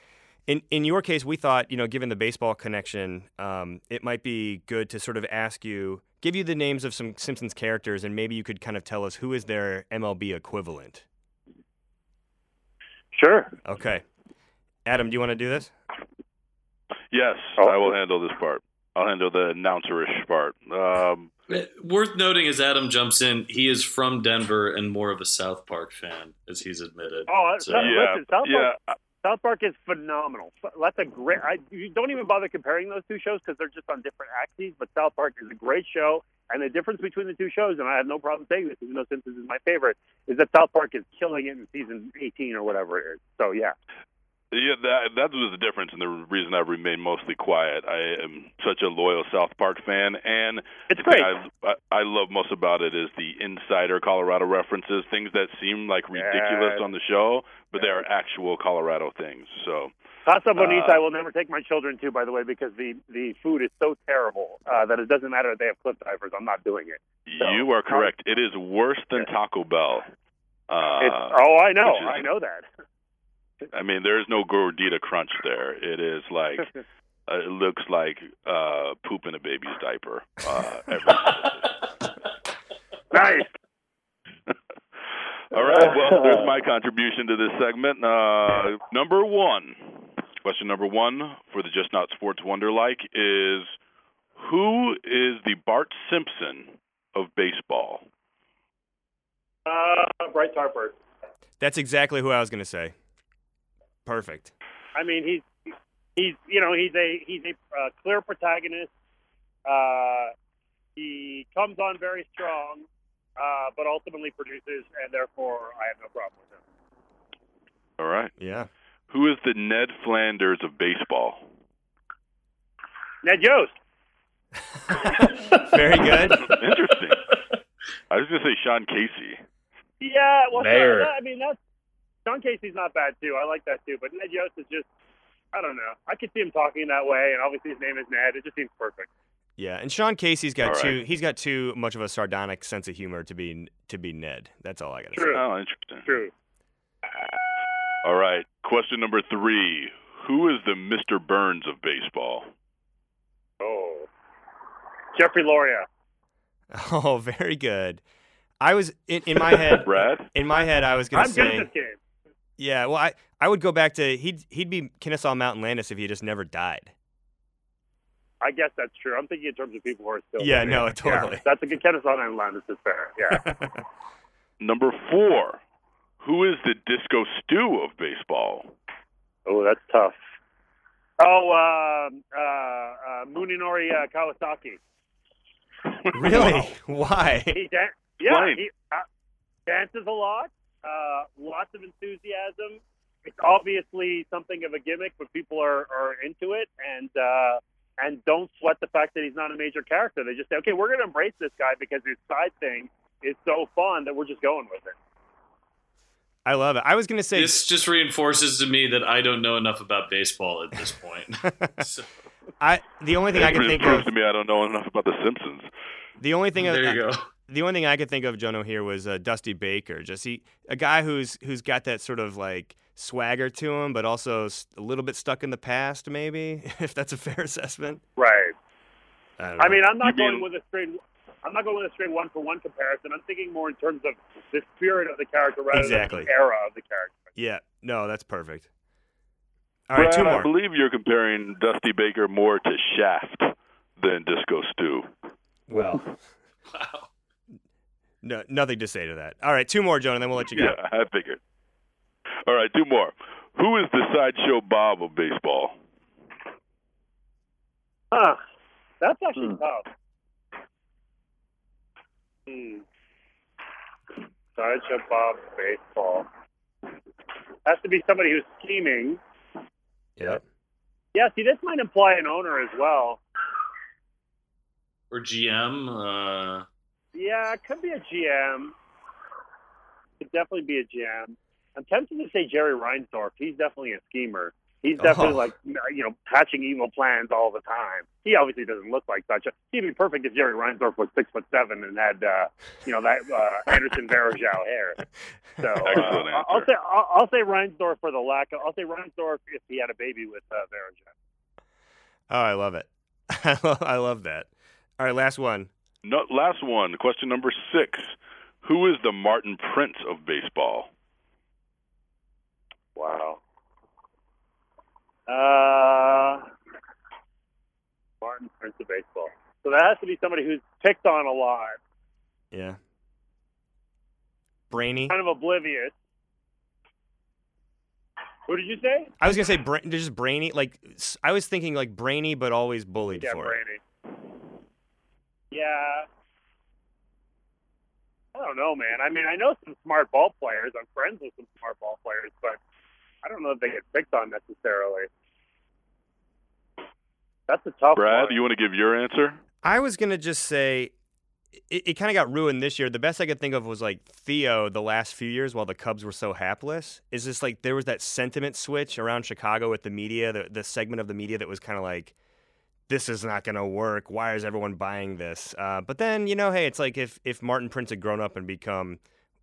In in your case, we thought you know, given the baseball connection, um, it might be good to sort of ask you, give you the names of some Simpsons characters, and maybe you could kind of tell us who is their MLB equivalent. Sure. Okay. Adam, do you want to do this? Yes, Oh. I will handle this part. I'll handle the announcerish part. Um, Worth noting as Adam jumps in, he is from Denver and more of a South Park fan, as he's admitted. Oh, So- yeah, listen, South yeah. Park, South Park is phenomenal. That's a great. I, you don't even bother comparing those two shows because they're just on different axes. But South Park is a great show, and the difference between the two shows, and I have no problem saying this, even though Simpsons is my favorite, is that South Park is killing it in season 18 or whatever it is. So yeah, Yeah, that that was the difference, and the reason I've remained mostly quiet. I am such a loyal South Park fan, and it's great. I, I I love most about it is the insider Colorado references, things that seem like ridiculous on the show, but they are actual Colorado things. So Casa Bonita, Uh, I will never take my children to, by the way, because the the food is so terrible uh, that it doesn't matter if they have cliff divers. I'm not doing it. So- you are correct. It is worse than Taco Bell. Uh, oh, I know, is- I know that. I mean, there is no gordita crunch there. It is like uh, *laughs* it looks like uh, poop in a baby's diaper. Uh, every *laughs* nice. *laughs* All right. Well, there's my contribution to this segment. Uh, number one, question number one for the Just Not Sports Wonder Like is who is the Bart Simpson of baseball? Uh, Bryce Harper. That's exactly who I was going to say. Perfect. I mean, he's he's you know he's a he's a uh, clear protagonist. Uh, he comes on very strong, uh, but ultimately produces, and therefore I have no problem with him. All right. Yeah. Who is the Ned Flanders of baseball? Ned Yost. *laughs* Very good. Interesting. I was going to say Sean Casey. Yeah, well, Mayor. I mean that's Sean Casey's not bad too. I like that too. But Ned Yost is just, I don't know. I could see him talking that way, and obviously his name is Ned. It just seems perfect. Yeah, and Sean Casey's got All right. too. He's got too much of a sardonic sense of humor to be to be Ned. That's all I got to say. True. Oh, interesting. True. All right. Question number three. Who is the Mr. Burns of baseball? Oh, Jeffrey Loria. *laughs* Oh, very good. I was in, in my head. Brad? In my head, I was gonna I'm good say, at this game. Yeah. Well, I I would go back to he'd he'd be Kennesaw Mountain Landis if he just never died. I guess that's true. I'm thinking in terms of people who are still. Yeah, living. no, totally. Yeah, that's a good Kennesaw Island. This is fair. Yeah. *laughs* Number four. Who is the Disco Stew of baseball? oh, that's tough. Oh, um, uh, uh, Munenori uh, Kawasaki. really? *laughs* Why? He dan- yeah, Explain. he uh, dances a lot. Uh, lots of enthusiasm. It's obviously something of a gimmick, but people are, are into it and uh, and don't sweat the fact that he's not a major character. They just say, okay, we're going to embrace this guy because his side thing is so fun that we're just going with it. I love it. I was gonna say This just reinforces to me that I don't know enough about baseball at this point. *laughs* so, I the only thing I can think proves of to me I don't know enough about The Simpsons. the only thing there I, you go. The only thing I could think of Jono here was uh, Dusty Baker. Just he, a guy who's who's got that sort of like swagger to him, but also a little bit stuck in the past, maybe *laughs* if that's a fair assessment. Right. I, don't I mean, I'm not You mean- going with a straight. I'm not going with a straight one for one comparison. I'm thinking more in terms of the spirit of the character rather Exactly. than the era of the character. yeah, no, that's perfect. All right, Brad, two I believe you're comparing Dusty Baker more to Shaft than Disco Stew. Well, *laughs* Wow. No, nothing to say to that. All right, two more, Jonah, and then we'll let you go. Yeah, I figured. All right, two more. Who is the sideshow Bob of baseball? Huh. That's actually Hmm. tough. Hmm. Sideshow Bob baseball. Has to be somebody who's scheming. Yep. Yeah, see, this might imply an owner as well. Or GM. Uh, Yeah, it could be a GM. Could definitely be a GM. I'm tempted to say Jerry Reinsdorf. He's definitely a schemer. He's definitely Oh. like you know hatching evil plans all the time. He obviously doesn't look like such. A, he'd be perfect if Jerry Reinsdorf was six foot seven and had uh, you know that uh, Anderson Varejao hair. So uh, Excellent I'll say I'll, I'll say Reinsdorf for the lack of. I'll say Reinsdorf if he had a baby with uh, Varejao. Oh, I love it. *laughs* I love that. All right, last one. No, last one, question number six. Who is the Martin Prince of baseball? Wow. Uh, Martin Prince of baseball. So that has to be somebody who's picked on a lot, Yeah. Brainy. kind of oblivious. What did you say? I was gonna say bra- just brainy. Like I was thinking like brainy, but always bullied Yeah, for it. Brady. Yeah. I don't know, man. I mean, I know some smart ball players. I'm friends with some smart ball players, but I don't know if they get picked on necessarily. That's a tough Brad, one. you want to give your answer? I was gonna just say it, it kind of got ruined this year. The best I could think of was like Theo the last few years while the Cubs were so hapless. Is this like there was that sentiment switch around Chicago with the media, the, the segment of the media that was kind of like, this is not going to work. Why is everyone buying this? Uh, but then, you know, hey, it's like if, if Martin Prince had grown up and become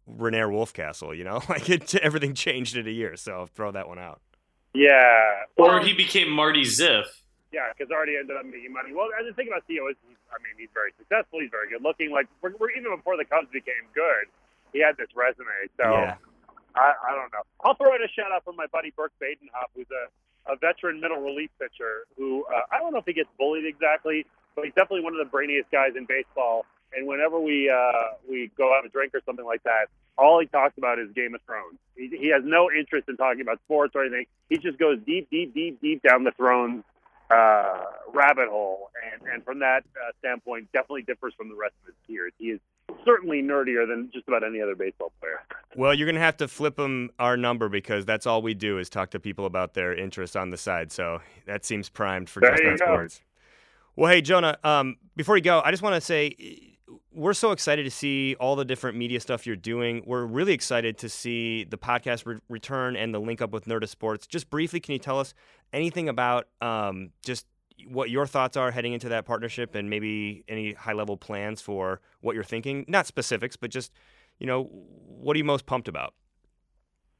Rainier Wolfcastle, you know, *laughs* like it, everything changed in a year. So throw that one out. yeah. or he became Artie Ziff. Yeah, because already ended up making money. Well, and the thing about Theo is, he's, I mean, he's very successful. He's very good looking. Like, we're, we're, even before the Cubs became good, he had this resume. So Yeah. I, I don't know. I'll throw in a shout out for my buddy Burke Badenhop, who's a, a veteran middle relief pitcher. Who uh, I don't know if he gets bullied exactly, but he's definitely one of the brainiest guys in baseball. And whenever we uh, we go out a drink or something like that, all he talks about is Game of Thrones. He, he has no interest in talking about sports or anything. He just goes deep, deep, deep, deep down the Thrones uh, rabbit hole, and and from that uh, standpoint, definitely differs from the rest of his peers. He is certainly nerdier than just about any other baseball player. Well, you're gonna have to flip him our number because that's all we do is talk to people about their interests on the side. So that seems primed for There Just go. Sports. Well, hey, Jonah, um, before you go, I just want to say we're so excited to see all the different media stuff you're doing. We're really excited to see the podcast re- return and the link up with Nerdist Sports. Just briefly, can you tell us anything about um, just what your thoughts are heading into that partnership and maybe any high level plans for what you're thinking? Not specifics, but just, you know, what are you most pumped about?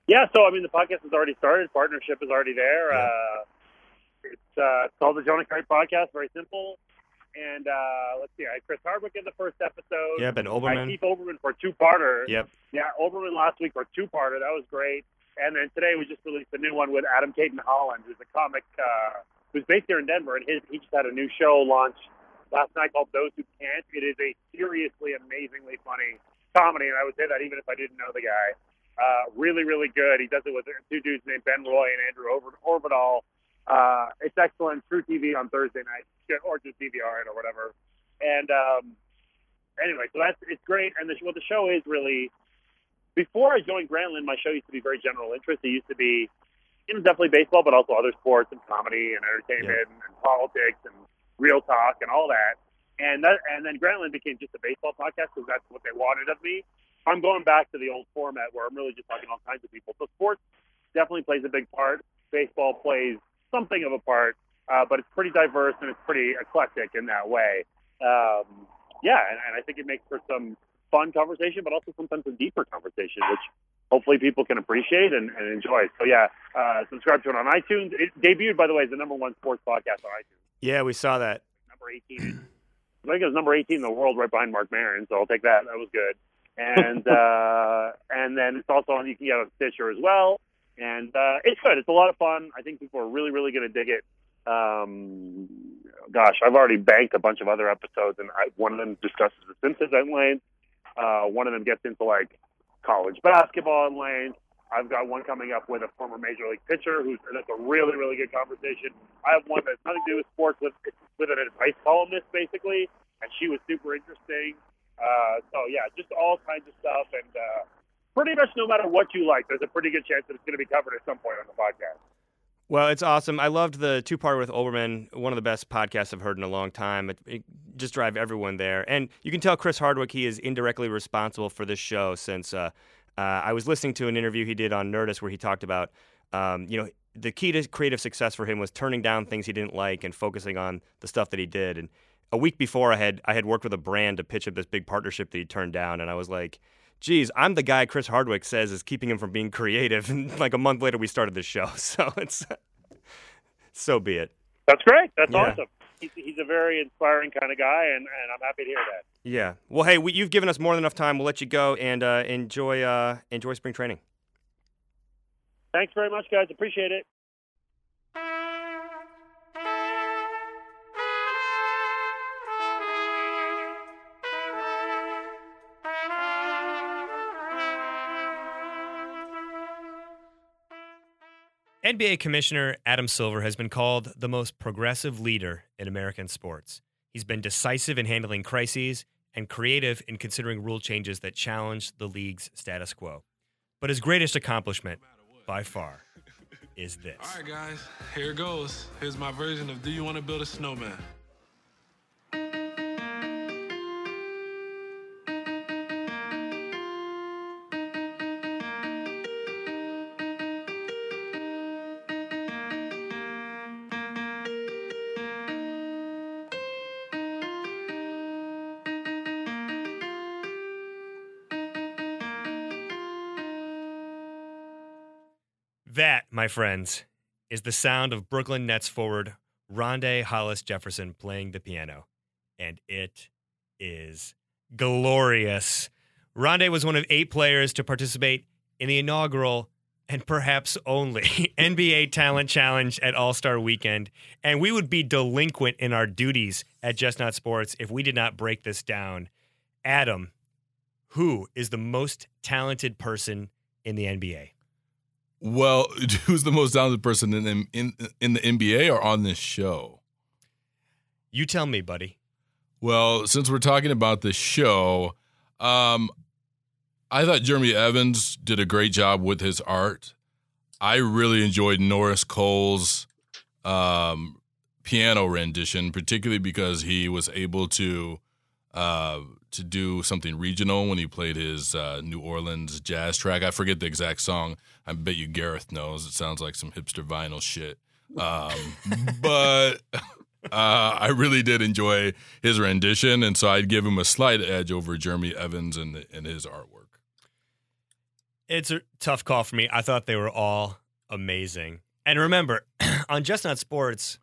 Yeah, so I mean, the podcast has already started. Partnership is already there. Yeah. Uh, it's uh, called the Jonah Keri Podcast. Very simple. And uh, let's see, I had Chris Hardwick in the first episode. Yeah, Ben I Olbermann. Keith Olbermann for two parter. Yep. Yeah, Olbermann last week for two parter. That was great. And then today we just released a new one with Adam Cayton-Holland, who's a comic uh, who's based here in Denver, and his he just had a new show launch last night called Those Who Can't. It is a seriously, amazingly funny comedy, and I would say that even if I didn't know the guy. Uh, really, really good. He does it with two dudes named Ben Roy and Andrew Over- Orvedahl. Uh, it's excellent. truTV on Thursday night, or just DVR it or whatever. And um, anyway, so that's it's great. And the, what the show is really before I joined Grantland, my show used to be very general interest. It used to be, you know, definitely baseball, but also other sports and comedy and entertainment and, and politics and real talk and all that. And that, and then Grantland became just a baseball podcast because that's what they wanted of me. I'm going back to the old format where I'm really just talking to all kinds of people. So sports definitely plays a big part. Baseball plays something of a part, uh, but it's pretty diverse and it's pretty eclectic in that way. Um, yeah, and, and I think it makes for some fun conversation, but also sometimes a deeper conversation, which hopefully people can appreciate and, and enjoy. So yeah, uh, subscribe to it on iTunes. It debuted, by the way, as the number one sports podcast on iTunes. Yeah, we saw that. Number 18. I think it was number 18 in the world, right behind Marc Maron. So I'll take that. That was good. And *laughs* uh, and then it's also on you can get it on Stitcher as well. And uh, it's good. It's a lot of fun. I think people are really, really going to dig it. Um, gosh, I've already banked a bunch of other episodes, and I, one of them discusses the Simpsons at length. Uh, one of them gets into like college basketball at length. I've got one coming up with a former major league pitcher who's that's a really, really good conversation. I have one that's nothing to do with sports with with an advice columnist basically, and she was super interesting. Uh, so yeah, just all kinds of stuff, and uh, pretty much no matter what you like, there's a pretty good chance that it's going to be covered at some point on the podcast. Well, it's awesome. I loved the two part with Olbermann, one of the best podcasts I've heard in a long time. It, it just drive everyone there. And you can tell Chris Hardwick he is indirectly responsible for this show since uh, uh, I was listening to an interview he did on Nerdist where he talked about, um, you know, the key to creative success for him was turning down things he didn't like and focusing on the stuff that he did. And a week before, I had I had worked with a brand to pitch up this big partnership that he turned down, and I was like, geez, I'm the guy Chris Hardwick says is keeping him from being creative. *laughs* And like a month later, we started the show. *laughs* So it's so be it. That's great. That's Yeah. awesome. He's, he's a very inspiring kind of guy, and, and I'm happy to hear that. Yeah. Well, hey, we, you've given us more than enough time. We'll let you go and uh, enjoy uh, enjoy spring training. Thanks very much, guys. Appreciate it. NBA Commissioner Adam Silver has been called the most progressive leader in American sports. He's been decisive in handling crises and creative in considering rule changes that challenge the league's status quo. But his greatest accomplishment, by far, is this. All right, guys, here goes. Here's my version of Do You Want to Build a Snowman? My friends, is the sound of Brooklyn Nets forward Rondae Hollis Jefferson playing the piano. And it is glorious. Rondae was one of eight players to participate in the inaugural and perhaps only *laughs* NBA Talent Challenge at All Star Weekend. And we would be delinquent in our duties at Just Not Sports if we did not break this down. Adam, who is the most talented person in the NBA? Well, *laughs* who's the most talented person in the, in in the NBA or on this show? You tell me, buddy. Well, since we're talking about the show, um, I thought Jeremy Evans did a great job with his art. I really enjoyed Norris Cole's um, piano rendition, particularly because he was able to uh, to do something regional when he played his uh, New Orleans jazz track. I forget the exact song. I bet you Gareth knows. It sounds like some hipster vinyl shit. Um, *laughs* but uh, I really did enjoy his rendition, and so I'd give him a slight edge over Jeremy Evans and and his artwork. It's a tough call for me. I thought they were all amazing. And remember, *clears throat* on Just Not Sports,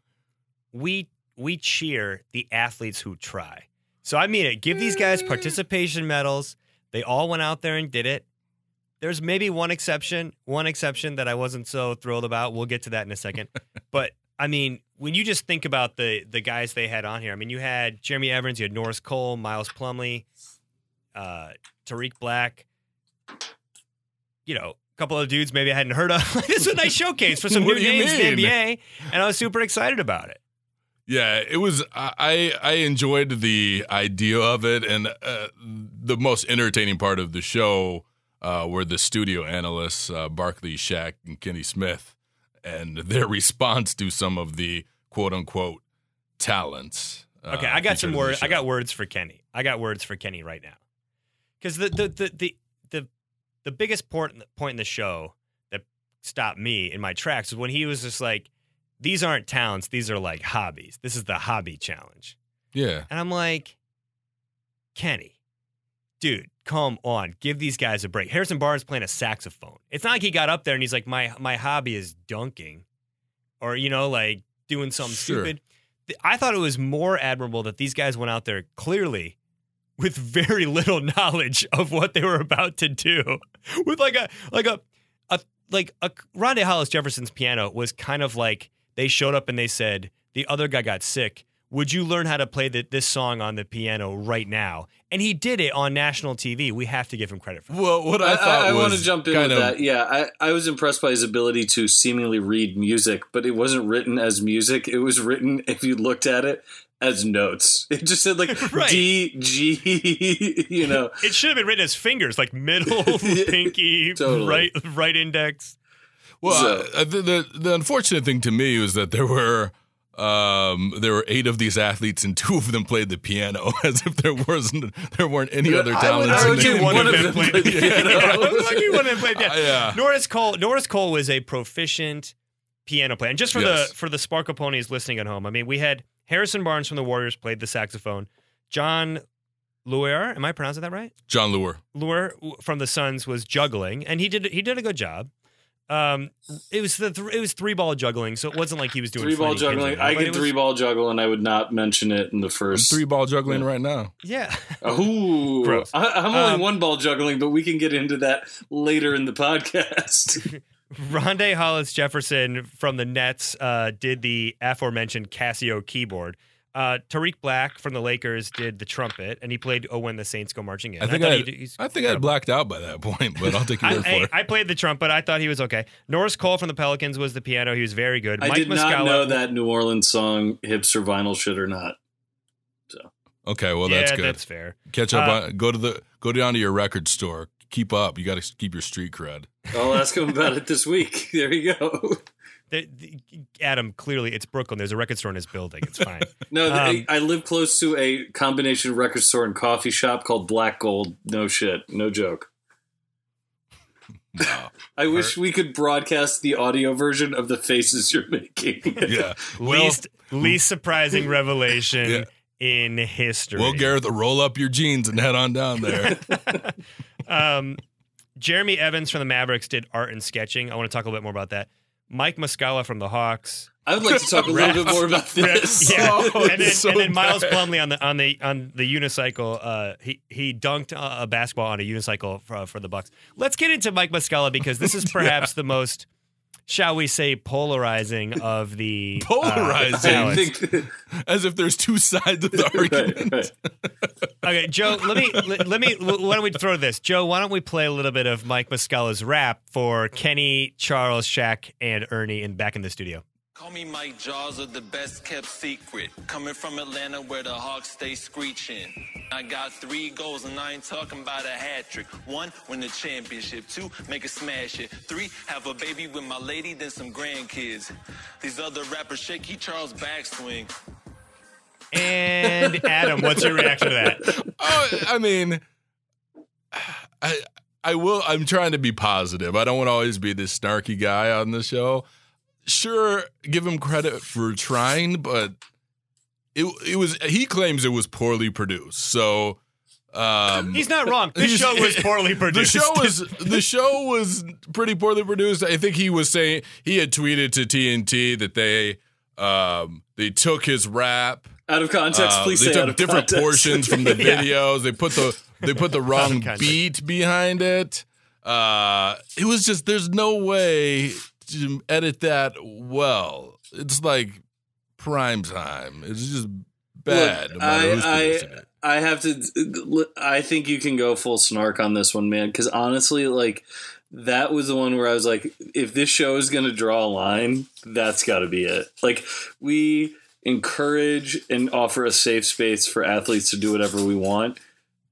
we we cheer the athletes who try. So I mean it. Give these guys participation medals. They all went out there and did it. There's maybe one exception, one exception that I wasn't so thrilled about. We'll get to that in a second. *laughs* but I mean, when you just think about the the guys they had on here, I mean, you had Jeremy Evans, you had Norris Cole, Miles Plumlee, uh, Tarik Black, you know, a couple of dudes maybe I hadn't heard of. *laughs* this is a nice showcase for some new names in the? NBA, and I was super excited about it. Yeah, it was. I I enjoyed the idea of it, and uh, the most entertaining part of the show uh, were the studio analysts, uh, Barkley, Shaq, and Kenny Smith, and *laughs* their response to some of the quote unquote talents. uh, Okay, I got some words. I got words for Kenny. I got words for Kenny right now. Because the the, the the the the biggest point point in the show that stopped me in my tracks was when he was just like, "These aren't talents. These are like hobbies. This is the hobby challenge." Yeah, And I'm like, Kenny, dude, come on, give these guys a break. Harrison Barnes playing a saxophone. It's not like he got up there and he's like, my my hobby is dunking, or you know, like doing something Sure. stupid. I thought it was more admirable that these guys went out there clearly with very *laughs* little knowledge of what they were about to do, *laughs* with like a like a a like a Rondae Hollis Jefferson's piano was kind of like they showed up and they said the other guy got sick. Would you learn how to play the, this song on the piano right now? And he did it on national TV. We have to give him credit for that. Well, what I, I, thought I, was want to jump in with of, that. Yeah, I, I was impressed by his ability to seemingly read music, but it wasn't written as music. It was written, *laughs* if you looked at it, as notes. It just said like *laughs* Right. D, G, *laughs* you know. It should have been written as fingers, like middle, pinky, Totally. right, right index. Well, So- uh, the, the the unfortunate thing to me was that there were um, there were eight of these athletes, and two of them played the piano, *laughs* as if there wasn't there weren't any other I would talents. argue the- one of them *laughs* played played the piano. *laughs* Yeah, lucky one of them played piano. Uh, yeah. Norris Cole. Norris Cole was a proficient piano player. And just for Yes. the for the Sparkle ponies listening at home, I mean, we had Harrison Barnes from the Warriors played the saxophone. Jon Leuer, am I pronouncing that right? Jon Leuer. Leuer from the Suns was juggling, and he did he did a good job. Um, it was the th- it was three ball juggling, so it wasn't like he was doing Three ball Freddie Ginsburg, juggling. I but could was- three ball juggle, and I would not mention it in the first. Three ball juggling right now. Yeah, *laughs* Ooh, Gross. I, I'm only Um, one ball juggling, but we can get into that later in the podcast. *laughs* Rondae Hollis Jefferson from the Nets uh, did the aforementioned Casio keyboard. Uh, Tarik Black from the Lakers did the trumpet, and he played "Oh When the Saints Go Marching In." I think thought I, he I think I blacked out by that *laughs* point, but I'll take *laughs* your word hey, for it. I played the trumpet. I thought he was okay. Norris Cole from the Pelicans was the piano. He was very good. I Mike did not know that New Orleans song "Hipster Vinyl" shit or not. So Okay, well yeah, that's good. that's fair. Catch up Uh, on go to the go down to your record store. Keep up. You got to keep your street cred. *laughs* I'll ask him about it this week. *laughs* There you go. The- the- Adam, clearly it's Brooklyn. There's a record store in his building. It's fine. *laughs* No, Um, they, I live close to a combination record store and coffee shop called Black Gold. No shit, no joke. Wow. I wish we could broadcast the audio version of the faces you're making. yeah. Well, least least surprising revelation Yeah. in history. well, Gareth, roll up your jeans and head on down there. Um, Jeremy Evans from the Mavericks did art and sketching. I want to talk a little bit more about that. Mike Muscala from the Hawks. I would like to talk a little bit more about this. Yeah, Oh, *laughs* and then, so and then Miles. Plumlee on the on the on the unicycle. Uh, he he dunked a, a basketball on a unicycle for, for the Bucks. Let's get into Mike Muscala because this is *laughs* perhaps the most, shall we say, polarizing of the *laughs* uh, Polarizing? I ballots. think that- *laughs* As if there's two sides of the argument. *laughs* right, right. Okay, Joe, let me let, let me why don't we throw this? Joe, why don't we play a little bit of Mike Muscala's rap for Kenny, Charles, Shaq, and Ernie and back in the studio? Call me Mike Jaws or the best kept secret. Coming from Atlanta where the Hawks stay screeching. I got three goals and I ain't talking about a hat trick. One, win the championship. Two, make a smash it. Three, have a baby with my lady, then some grandkids. These other rappers shaky Charles backswing. And Adam, what's your reaction to that? *laughs* Oh, I mean, I I will. I'm trying to be positive. I don't want to always be this snarky guy on the show. Sure, give him credit for trying, but it it was. He claims it was poorly produced. So um, He's not wrong. This He's- show was *laughs* poorly produced. The show was the show was pretty poorly produced. I think he was saying he had tweeted to TNT that they um, they took his rap. Out of context, uh, please they say out took of different context. portions from the *laughs* Yeah. videos. They put the they put the wrong beat behind it. Uh, it was just there's no way to edit that well. It's like prime time. It's just bad. Look, no I, I. I have to. I think you can go full snark on this one, man. Because honestly, like that was the one where I was like, if this show is going to draw a line, that's got to be it. Like we encourage and offer a safe space for athletes to do whatever we want.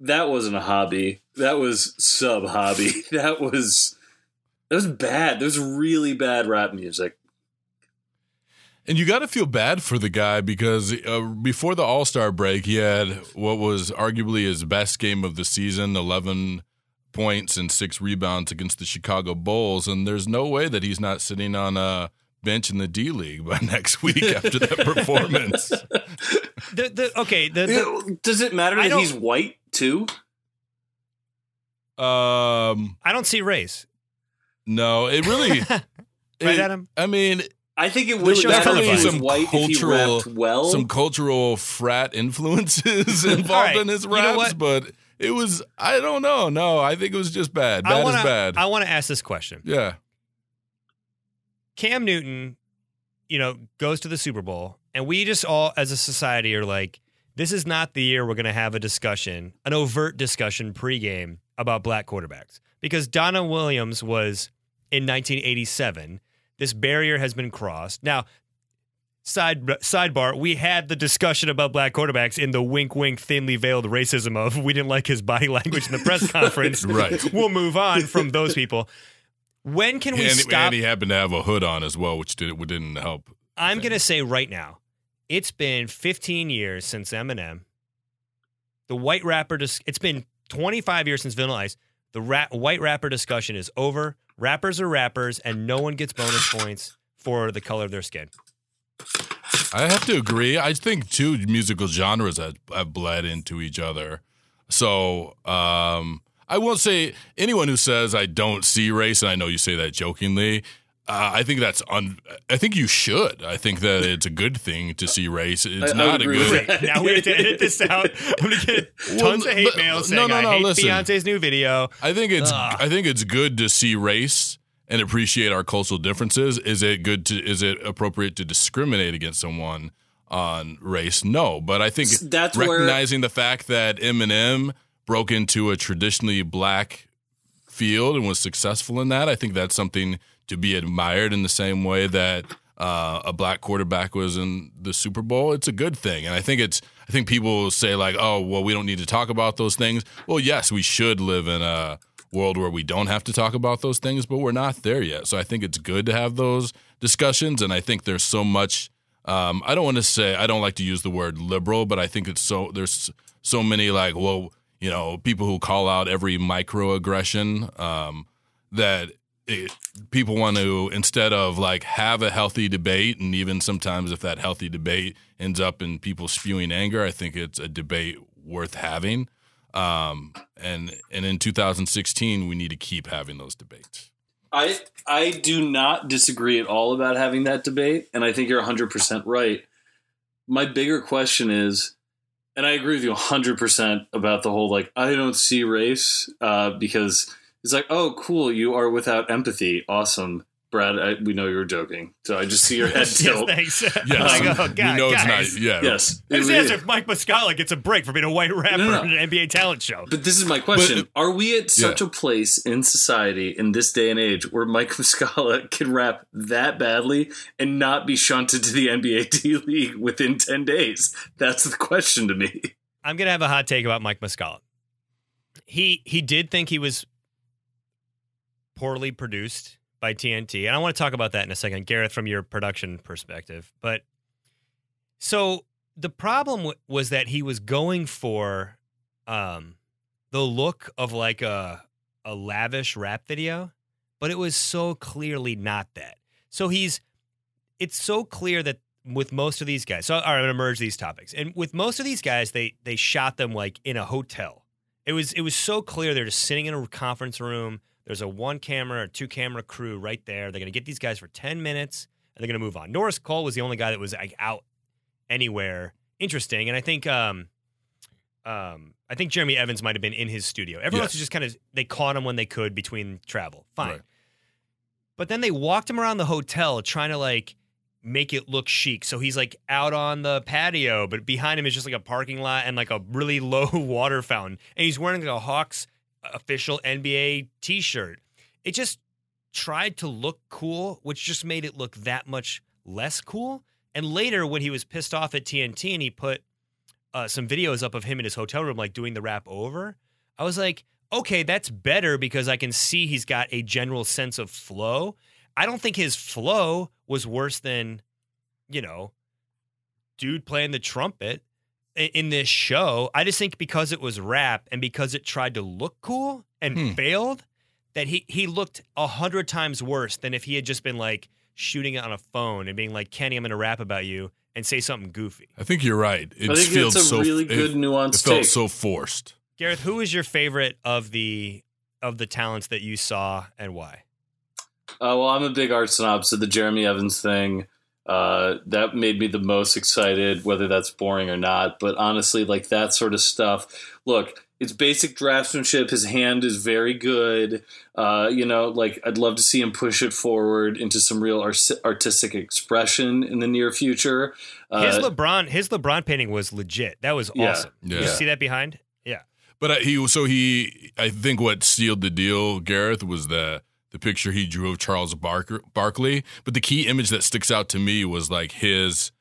That wasn't a hobby. That was sub hobby. *laughs* That was that was bad. That was really bad rap music. And you got to feel bad for the guy because uh, before the All Star break, he had what was arguably his best game of the season 11 points and six rebounds against the Chicago Bulls. And there's no way that he's not sitting on a bench in the D League by *laughs* next week after that performance. *laughs* the, the, okay. The, the, Does it matter that he's white too? Um, I don't see race. No, it really. *laughs* Right, it- Adam? I mean, I think it would show's matter if he colorblind. was some white if he cultural, well. some cultural frat influences *laughs* involved right, in his you know raps, but it was I don't know. No, I think it was just bad. Bad I wanna, is bad. I want to ask this question. yeah. Cam Newton, you know, goes to the Super Bowl, and we just all, as a society, are like, this is not the year we're going to have a discussion, an overt discussion pregame about black quarterbacks. Because Doug Williams was in 1987. This barrier has been crossed. Now, side sidebar, we had the discussion about black quarterbacks in the wink, wink, thinly veiled racism of we didn't like his body language in the press *laughs* conference. Right. We'll move on from those people. When can we and, stop? and he happened to have a hood on as well, which did, didn't help. I'm going to say right now, it's been 15 years since Eminem. The white rapper, dis- it's been 25 years since Vanilla Ice. The ra- white rapper discussion is over. Rappers are rappers, and no one gets bonus points for the color of their skin. I have to agree. I think two musical genres have, have bled into each other. So um, I won't say anyone who says I don't see race, and I know you say that jokingly. Uh, I think that's un. I think you should. I think that it's a good thing to see race. It's I- I not a good. that. now we have to edit this out. *laughs* I'm going to get tons of hate Well, mail saying no, no, I hate listen. Beyonce's new video. I think it's Ugh. I think it's good to see race and appreciate our cultural differences. Is it good to is it appropriate to discriminate against someone on race? No, but I think That's where- recognizing the fact that Eminem broke into a traditionally black field and was successful in that, I think that's something to be admired in the same way that uh, a black quarterback was in the Super Bowl. It's a good thing, and I think it's. I think people say like, "Oh, well, we don't need to talk about those things." Well, yes, we should live in a world where we don't have to talk about those things, but we're not there yet. So I think it's good to have those discussions, and I think there's so much. Um, I don't want to say I don't like to use the word liberal, but I think it's so there's so many like well, you know, people who call out every microaggression um, that it, people want to instead of like have a healthy debate, and even sometimes if that healthy debate ends up in people spewing anger, I think it's a debate worth having. Um, and and in 2016, we need to keep having those debates. I I do not disagree at all about having that debate, and I think you're 100 percent right. My bigger question is, and I agree with you 100 percent about the whole like I don't see race uh, because it's like oh cool you are without empathy awesome Brad, I, we know you're joking, so I just see your *laughs* head Yes, tilt. thanks. *laughs* Yes, Like, oh, we God, know it's not. Yeah, Yes, His It- if Mike Muscala gets a break for being a white rapper No, no, in an NBA talent show. But this is my question: But- Are we at such Yeah. a place in society in this day and age where Mike *laughs* Muscala can rap that badly and not be shunted to the NBA D League within ten days? That's the question to me. I'm gonna have a hot take about Mike Muscala. He he did think he was poorly produced by TNT, and I want to talk about that in a second, Gareth, from your production perspective. But so the problem w- was that he was going for um, the look of like a a lavish rap video, but it was so clearly not that. So he's it's so clear that with most of these guys, so I'm gonna merge these topics. And with most of these guys, they they shot them like in a hotel. It was it was so clear they're just sitting in a conference room. There's a one camera or two camera crew right there. They're gonna get these guys for ten minutes and they're gonna move on. Norris Cole was the only guy that was like out anywhere interesting, and I think um um I think Jeremy Evans might have been in his studio. Everyone else was just kind of they caught him when they could between travel. Fine. Right. But then they walked him around the hotel trying to like make it look chic. So he's like out on the patio, but behind him is just like a parking lot and like a really *laughs* low water fountain. And he's wearing like a Hawks official NBA t shirt. It just tried to look cool, which just made it look that much less cool. And later, when he was pissed off at TNT and he put uh, some videos up of him in his hotel room, like doing the rap over, I was like, okay, that's better because I can see he's got a general sense of flow. I don't think his flow was worse than, you know, dude playing the trumpet in this show. I just think because it was rap and because it tried to look cool and Hmm. failed, that he he looked a hundred times worse than if he had just been like shooting it on a phone and being like, Kenny, I'm gonna rap about you and say something goofy. I think you're right. It I think feels it's a so really it- good It nuanced felt take. so forced. Gareth, who is your favorite of the of the talents that you saw and why? Uh, well, I'm a big art snob, so the Jeremy Evans thing uh, that made me the most excited, whether that's boring or not. But honestly, like that sort of stuff. Look, it's basic draftsmanship. His hand is very good. Uh, you know, like I'd love to see him push it forward into some real ars- artistic expression in the near future. Uh, His LeBron his LeBron painting was legit. That was Yeah. awesome. Yeah. You see that behind? Yeah. But uh, he so he I think what sealed the deal, Gareth, was the the picture he drew of Charles Barker, Barkley. But the key image that sticks out to me was like his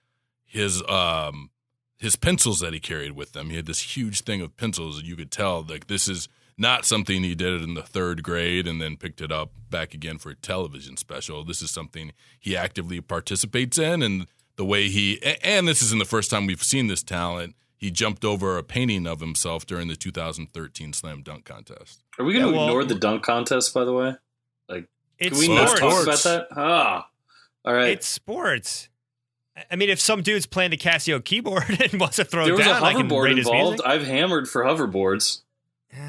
his um his pencils that he carried with him. He had this huge thing of pencils, and you could tell like this is not something he did it in the third grade and then picked it up back again for a television special. This is something he actively participates in, and the way he and this isn't the first time we've seen this talent. He jumped over a painting of himself during the 2013 slam dunk contest. are we going to Yeah, well- ignore the dunk contest? By the way, It's can we Well, not sports. talk about that? Ah, all right. It's sports. I mean, if some dude's playing the Casio keyboard *laughs* and wants to throw there was down, a I can hoverboard rate his involved. music. I've hammered for hoverboards. Uh,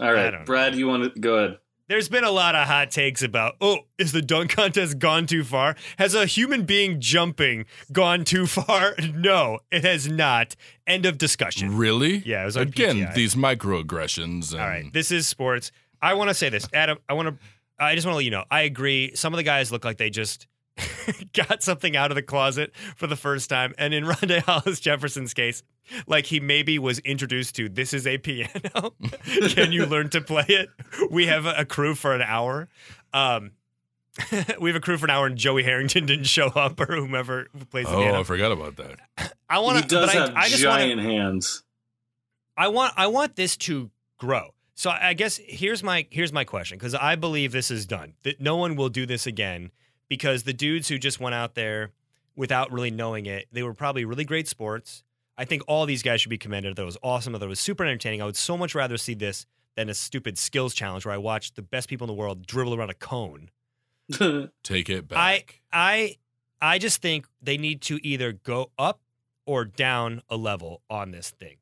All I right, don't Brad, know. you want to go ahead? There's been a lot of hot takes about, oh, is the dunk contest gone too far? Has a human being jumping gone too far? *laughs* No, it has not. End of discussion. Really? Yeah, it was on again PTI. these microaggressions. And, All right, this is sports. I want to say this, Adam. I want to. I just want to let you know. I agree. Some of the guys look like they just *laughs* got something out of the closet for the first time, and in *laughs* Rondae Hollis Jefferson's case, like he maybe was introduced to this is a piano. *laughs* Can you learn to play it? We have a, a crew for an hour. Um, we have a crew for an hour, and Joey Harrington didn't show up, or whomever plays the oh, piano. I forgot about that. I want he to. does but have I, I just want to. giant hands. I want I want this to grow. So I guess here's my here's my question because I believe this is done. That no one will do this again because the dudes who just went out there without really knowing it, they were probably really great sports. I think all these guys should be commended. That was awesome. That was super entertaining. I would so much rather see this than a stupid skills challenge where I watch the best people in the world dribble around a cone. *laughs* Take it back. I. I I just think they need to either go up or down a level on this thing.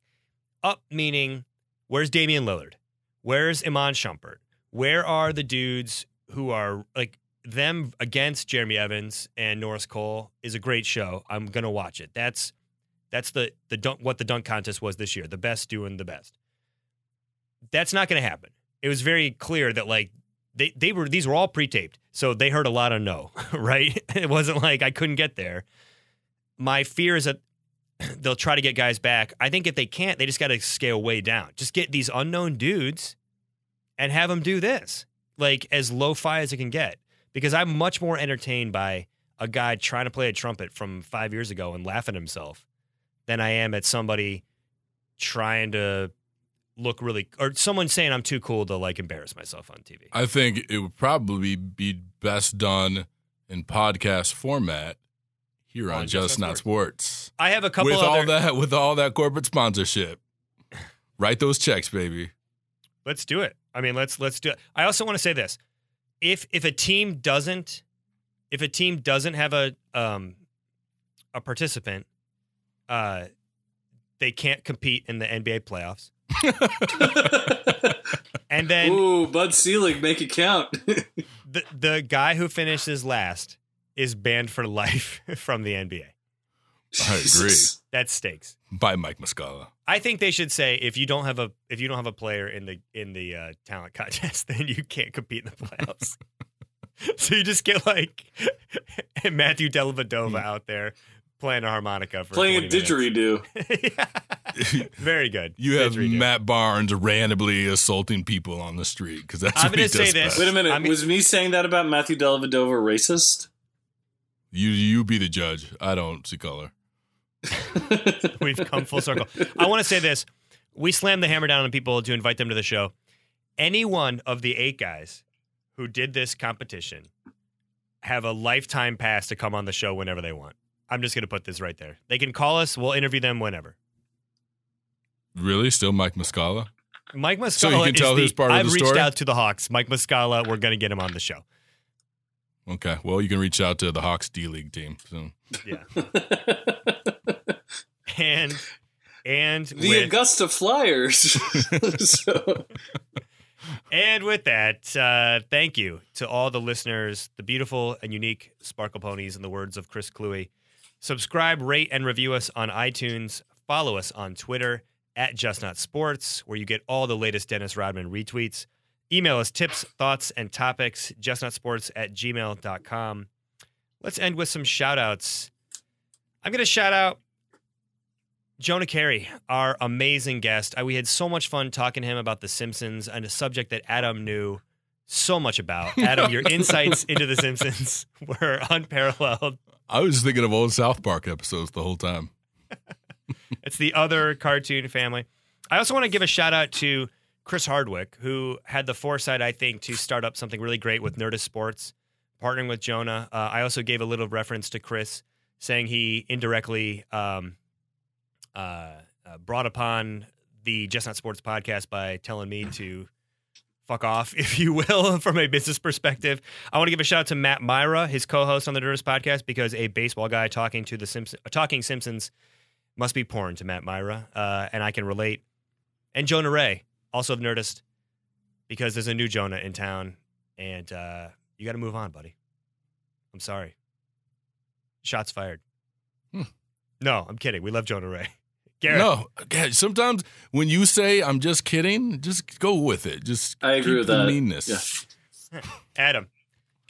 Up meaning where's Damian Lillard? Where's Iman Shumpert? Where are the dudes who are like them against Jeremy Evans and Norris Cole is a great show. I'm gonna watch it. That's that's the the dunk what the dunk contest was this year. The best doing the best. That's not gonna happen. It was very clear that like they they were these were all pre-taped, so they heard a lot of no, *laughs* right? It wasn't like I couldn't get there. My fear is that *clears throat* they'll try to get guys back. I think if they can't, they just got to scale way down. Just get these unknown dudes and have them do this, like as lo-fi as it can get. Because I'm much more entertained by a guy trying to play a trumpet from five years ago and laugh at himself than I am at somebody trying to look really or someone saying I'm too cool to like embarrass myself on TV. I think it would probably be best done in podcast format here on, On Just Just Not Not Sports. I have a couple with other all that with all that corporate sponsorship. *laughs* Write those checks, baby. Let's do it. I mean, let's let's do it. I also want to say this: if if a team doesn't, if a team doesn't have a um a participant, uh, they can't compete in the NBA playoffs. *laughs* and then Ooh, Bud Selig, make it count. *laughs* the the guy who finishes last is banned for life *laughs* from the NBA. I agree. That stakes. By Mike Muscala. I think they should say if you don't have a if you don't have a player in the in the uh, talent *laughs* contest, then you can't compete in the playoffs. *laughs* so you just get like Matthew Dellavedova out there playing a harmonica for Playing a 20 minutes. didgeridoo. Very good. You have Matt Barnes randomly assaulting people on the street because that's I'm what he gonna say this. best. Wait a minute. I mean- was me saying that about Matthew Dellavedova racist? You you be the judge. I don't see color. *laughs* We've come full circle. I want to say this. We slammed the hammer down on people to invite them to the show. Any one of the eight guys who did this competition have a lifetime pass to come on the show whenever they want. I'm just going to put this right there. They can call us. We'll interview them whenever. Really? Still Mike Muscala? Mike Muscala So you can tell who's part of I've the reached out to the Hawks. Mike Muscala, we're going to get him on the show. Okay. Well, you can reach out to the Hawks D League team. So. Yeah. *laughs* and and The with, Augusta Flyers. *laughs* so, And with that, uh, thank you to all the listeners, the beautiful and unique Sparkle Ponies, in the words of Chris Kluwe. Subscribe, rate, and review us on iTunes. Follow us on Twitter at Just Not Sports, where you get all the latest Dennis Rodman retweets. Email us tips, thoughts, and topics, justnotsports at gmail.com. Let's end with some shout outs. I'm going to shout out Jonah Keri, our amazing guest. Uh, We had so much fun talking to him about The Simpsons and a subject that Adam knew so much about. *laughs* Adam, your insights into The Simpsons *laughs* were unparalleled. I was thinking of old South Park episodes the whole time. *laughs* It's the other cartoon family. I also want to give a shout out to Chris Hardwick, who had the foresight, I think, to start up something really great with Nerdist Sports, partnering with Jonah. Uh, I also gave a little reference to Chris, saying he indirectly um, uh, uh, brought upon the Just Not Sports podcast by telling me to fuck off, *laughs* if you will, *laughs* from a business perspective. I want to give a shout out to Matt Mira, his co-host on the Nerdist podcast, because a baseball guy talking to the Simpsons, talking Simpsons must be porn to Matt Mira, uh, and I can relate. And Jonah Ray, also have Nerdist, because there's a new Jonah in town, and uh, you got to move on, buddy. I'm sorry. Shots fired. Hmm. No, I'm kidding. We love Jonah Ray. *laughs* Gareth, No, God, sometimes when you say I'm just kidding, just go with it. Just I agree keep with the that. meanness. *laughs* Adam,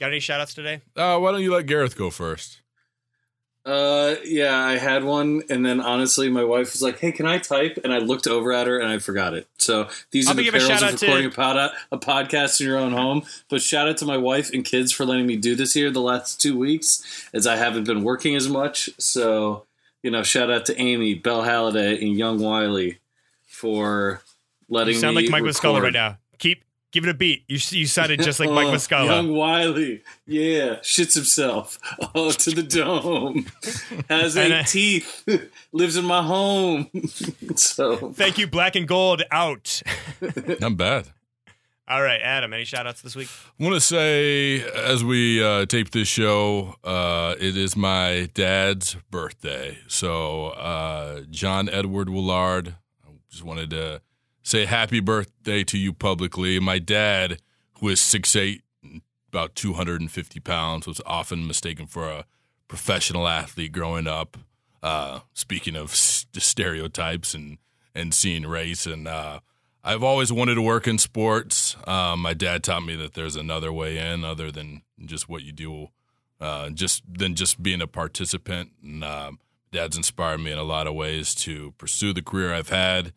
got any shout outs today? Uh, why don't you let Gareth go first? Uh, yeah, I had one, and then honestly, my wife was like, "Hey, can I type?" And I looked over at her, and I forgot it. So these I'm are the perils of out to- recording a, pod- a podcast in your own home. But shout out to my wife and kids for letting me do this here the last two weeks, as I haven't been working as much. So you know, shout out to Amy, Belle Halliday, and Young Wiley for letting You sound like Mike Muscala right now. Keep give it a beat. You you sounded just like Mike *laughs* Oh, Muscala. Young Wiley. Yeah. Shits himself. *laughs* Oh, to the dome. *laughs* Has And eight I- teeth. Lives in my home. so Thank you, Black and Gold. Out. Not bad. All right, Adam. Any shout outs this week? I want to say, as we uh, tape this show, uh, it is my dad's birthday. So, uh, John Edward Willard, I just wanted to say happy birthday to you publicly. My dad, who is 6'8, about 250 pounds, was often mistaken for a professional athlete growing up. Uh, speaking of s- stereotypes and, and seeing race, and uh, I've always wanted to work in sports. Um, my dad taught me that there's another way in other than just what you do, uh, just than just being a participant. And um, dad's inspired me in a lot of ways to pursue the career I've had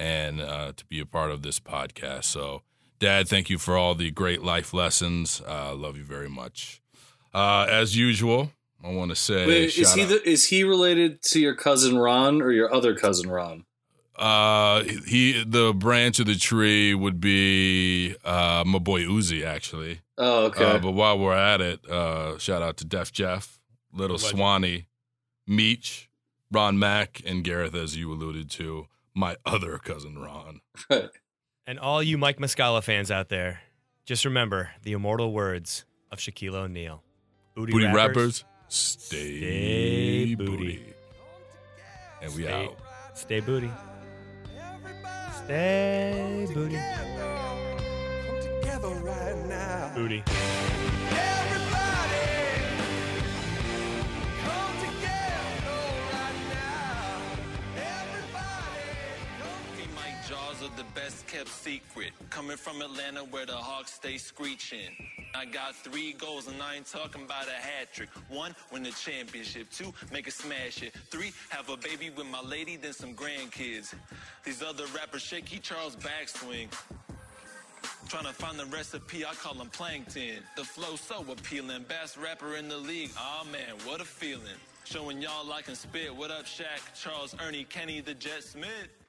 and uh, to be a part of this podcast. So, Dad, thank you for all the great life lessons. Uh, love you very much. Uh, as usual, I want to say, Wait, is he out- the, is he related to your cousin Ron or your other cousin Ron? Uh, he the branch of the tree would be uh my boy Uzi actually. Oh, okay. Uh, but while we're at it, uh, shout out to Def Jeff, Little Swanee, Meech, Ron Mack, and Gareth, as you alluded to. My other cousin Ron. *laughs* And all you Mike Muscala fans out there, just remember the immortal words of Shaquille O'Neal. Booty, Booty rappers, rappers, stay, stay booty. booty. And we Stay- out. Stay booty. Stay booty. Come together right now. Booty. Jaws are the best kept secret. Coming from Atlanta where the Hawks stay screeching. I got three goals and I ain't talking about a hat trick. One, win the championship. Two, make a smash it. Three, have a baby with my lady, then some grandkids. These other rappers, shaky Charles backswing. Trying to find the recipe, I call them plankton. The flow so appealing, best rapper in the league. Aw man, what a feeling. Showing y'all I can spit. What up, Shaq? Charles, Ernie, Kenny, the Jet Smith.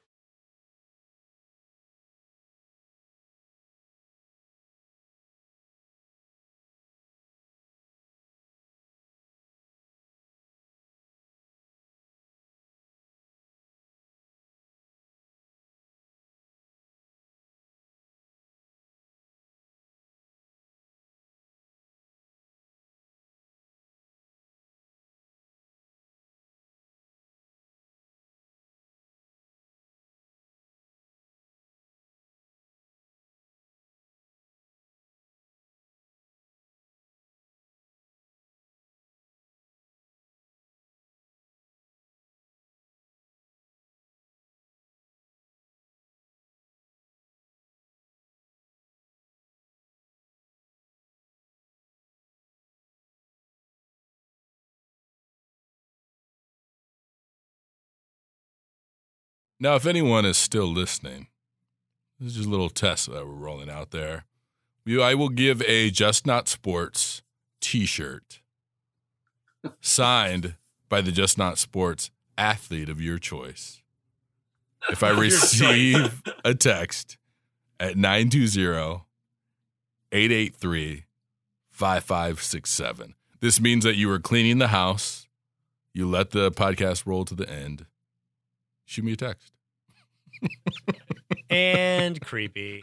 Now, if anyone is still listening, this is just a little test that we're rolling out there. I will give a Just Not Sports T-shirt signed by the Just Not Sports athlete of your choice. If I *laughs* receive *laughs* a text at 920 883 5567. This means that you were cleaning the house, you let the podcast roll to the end. Shoot me a text. And creepy.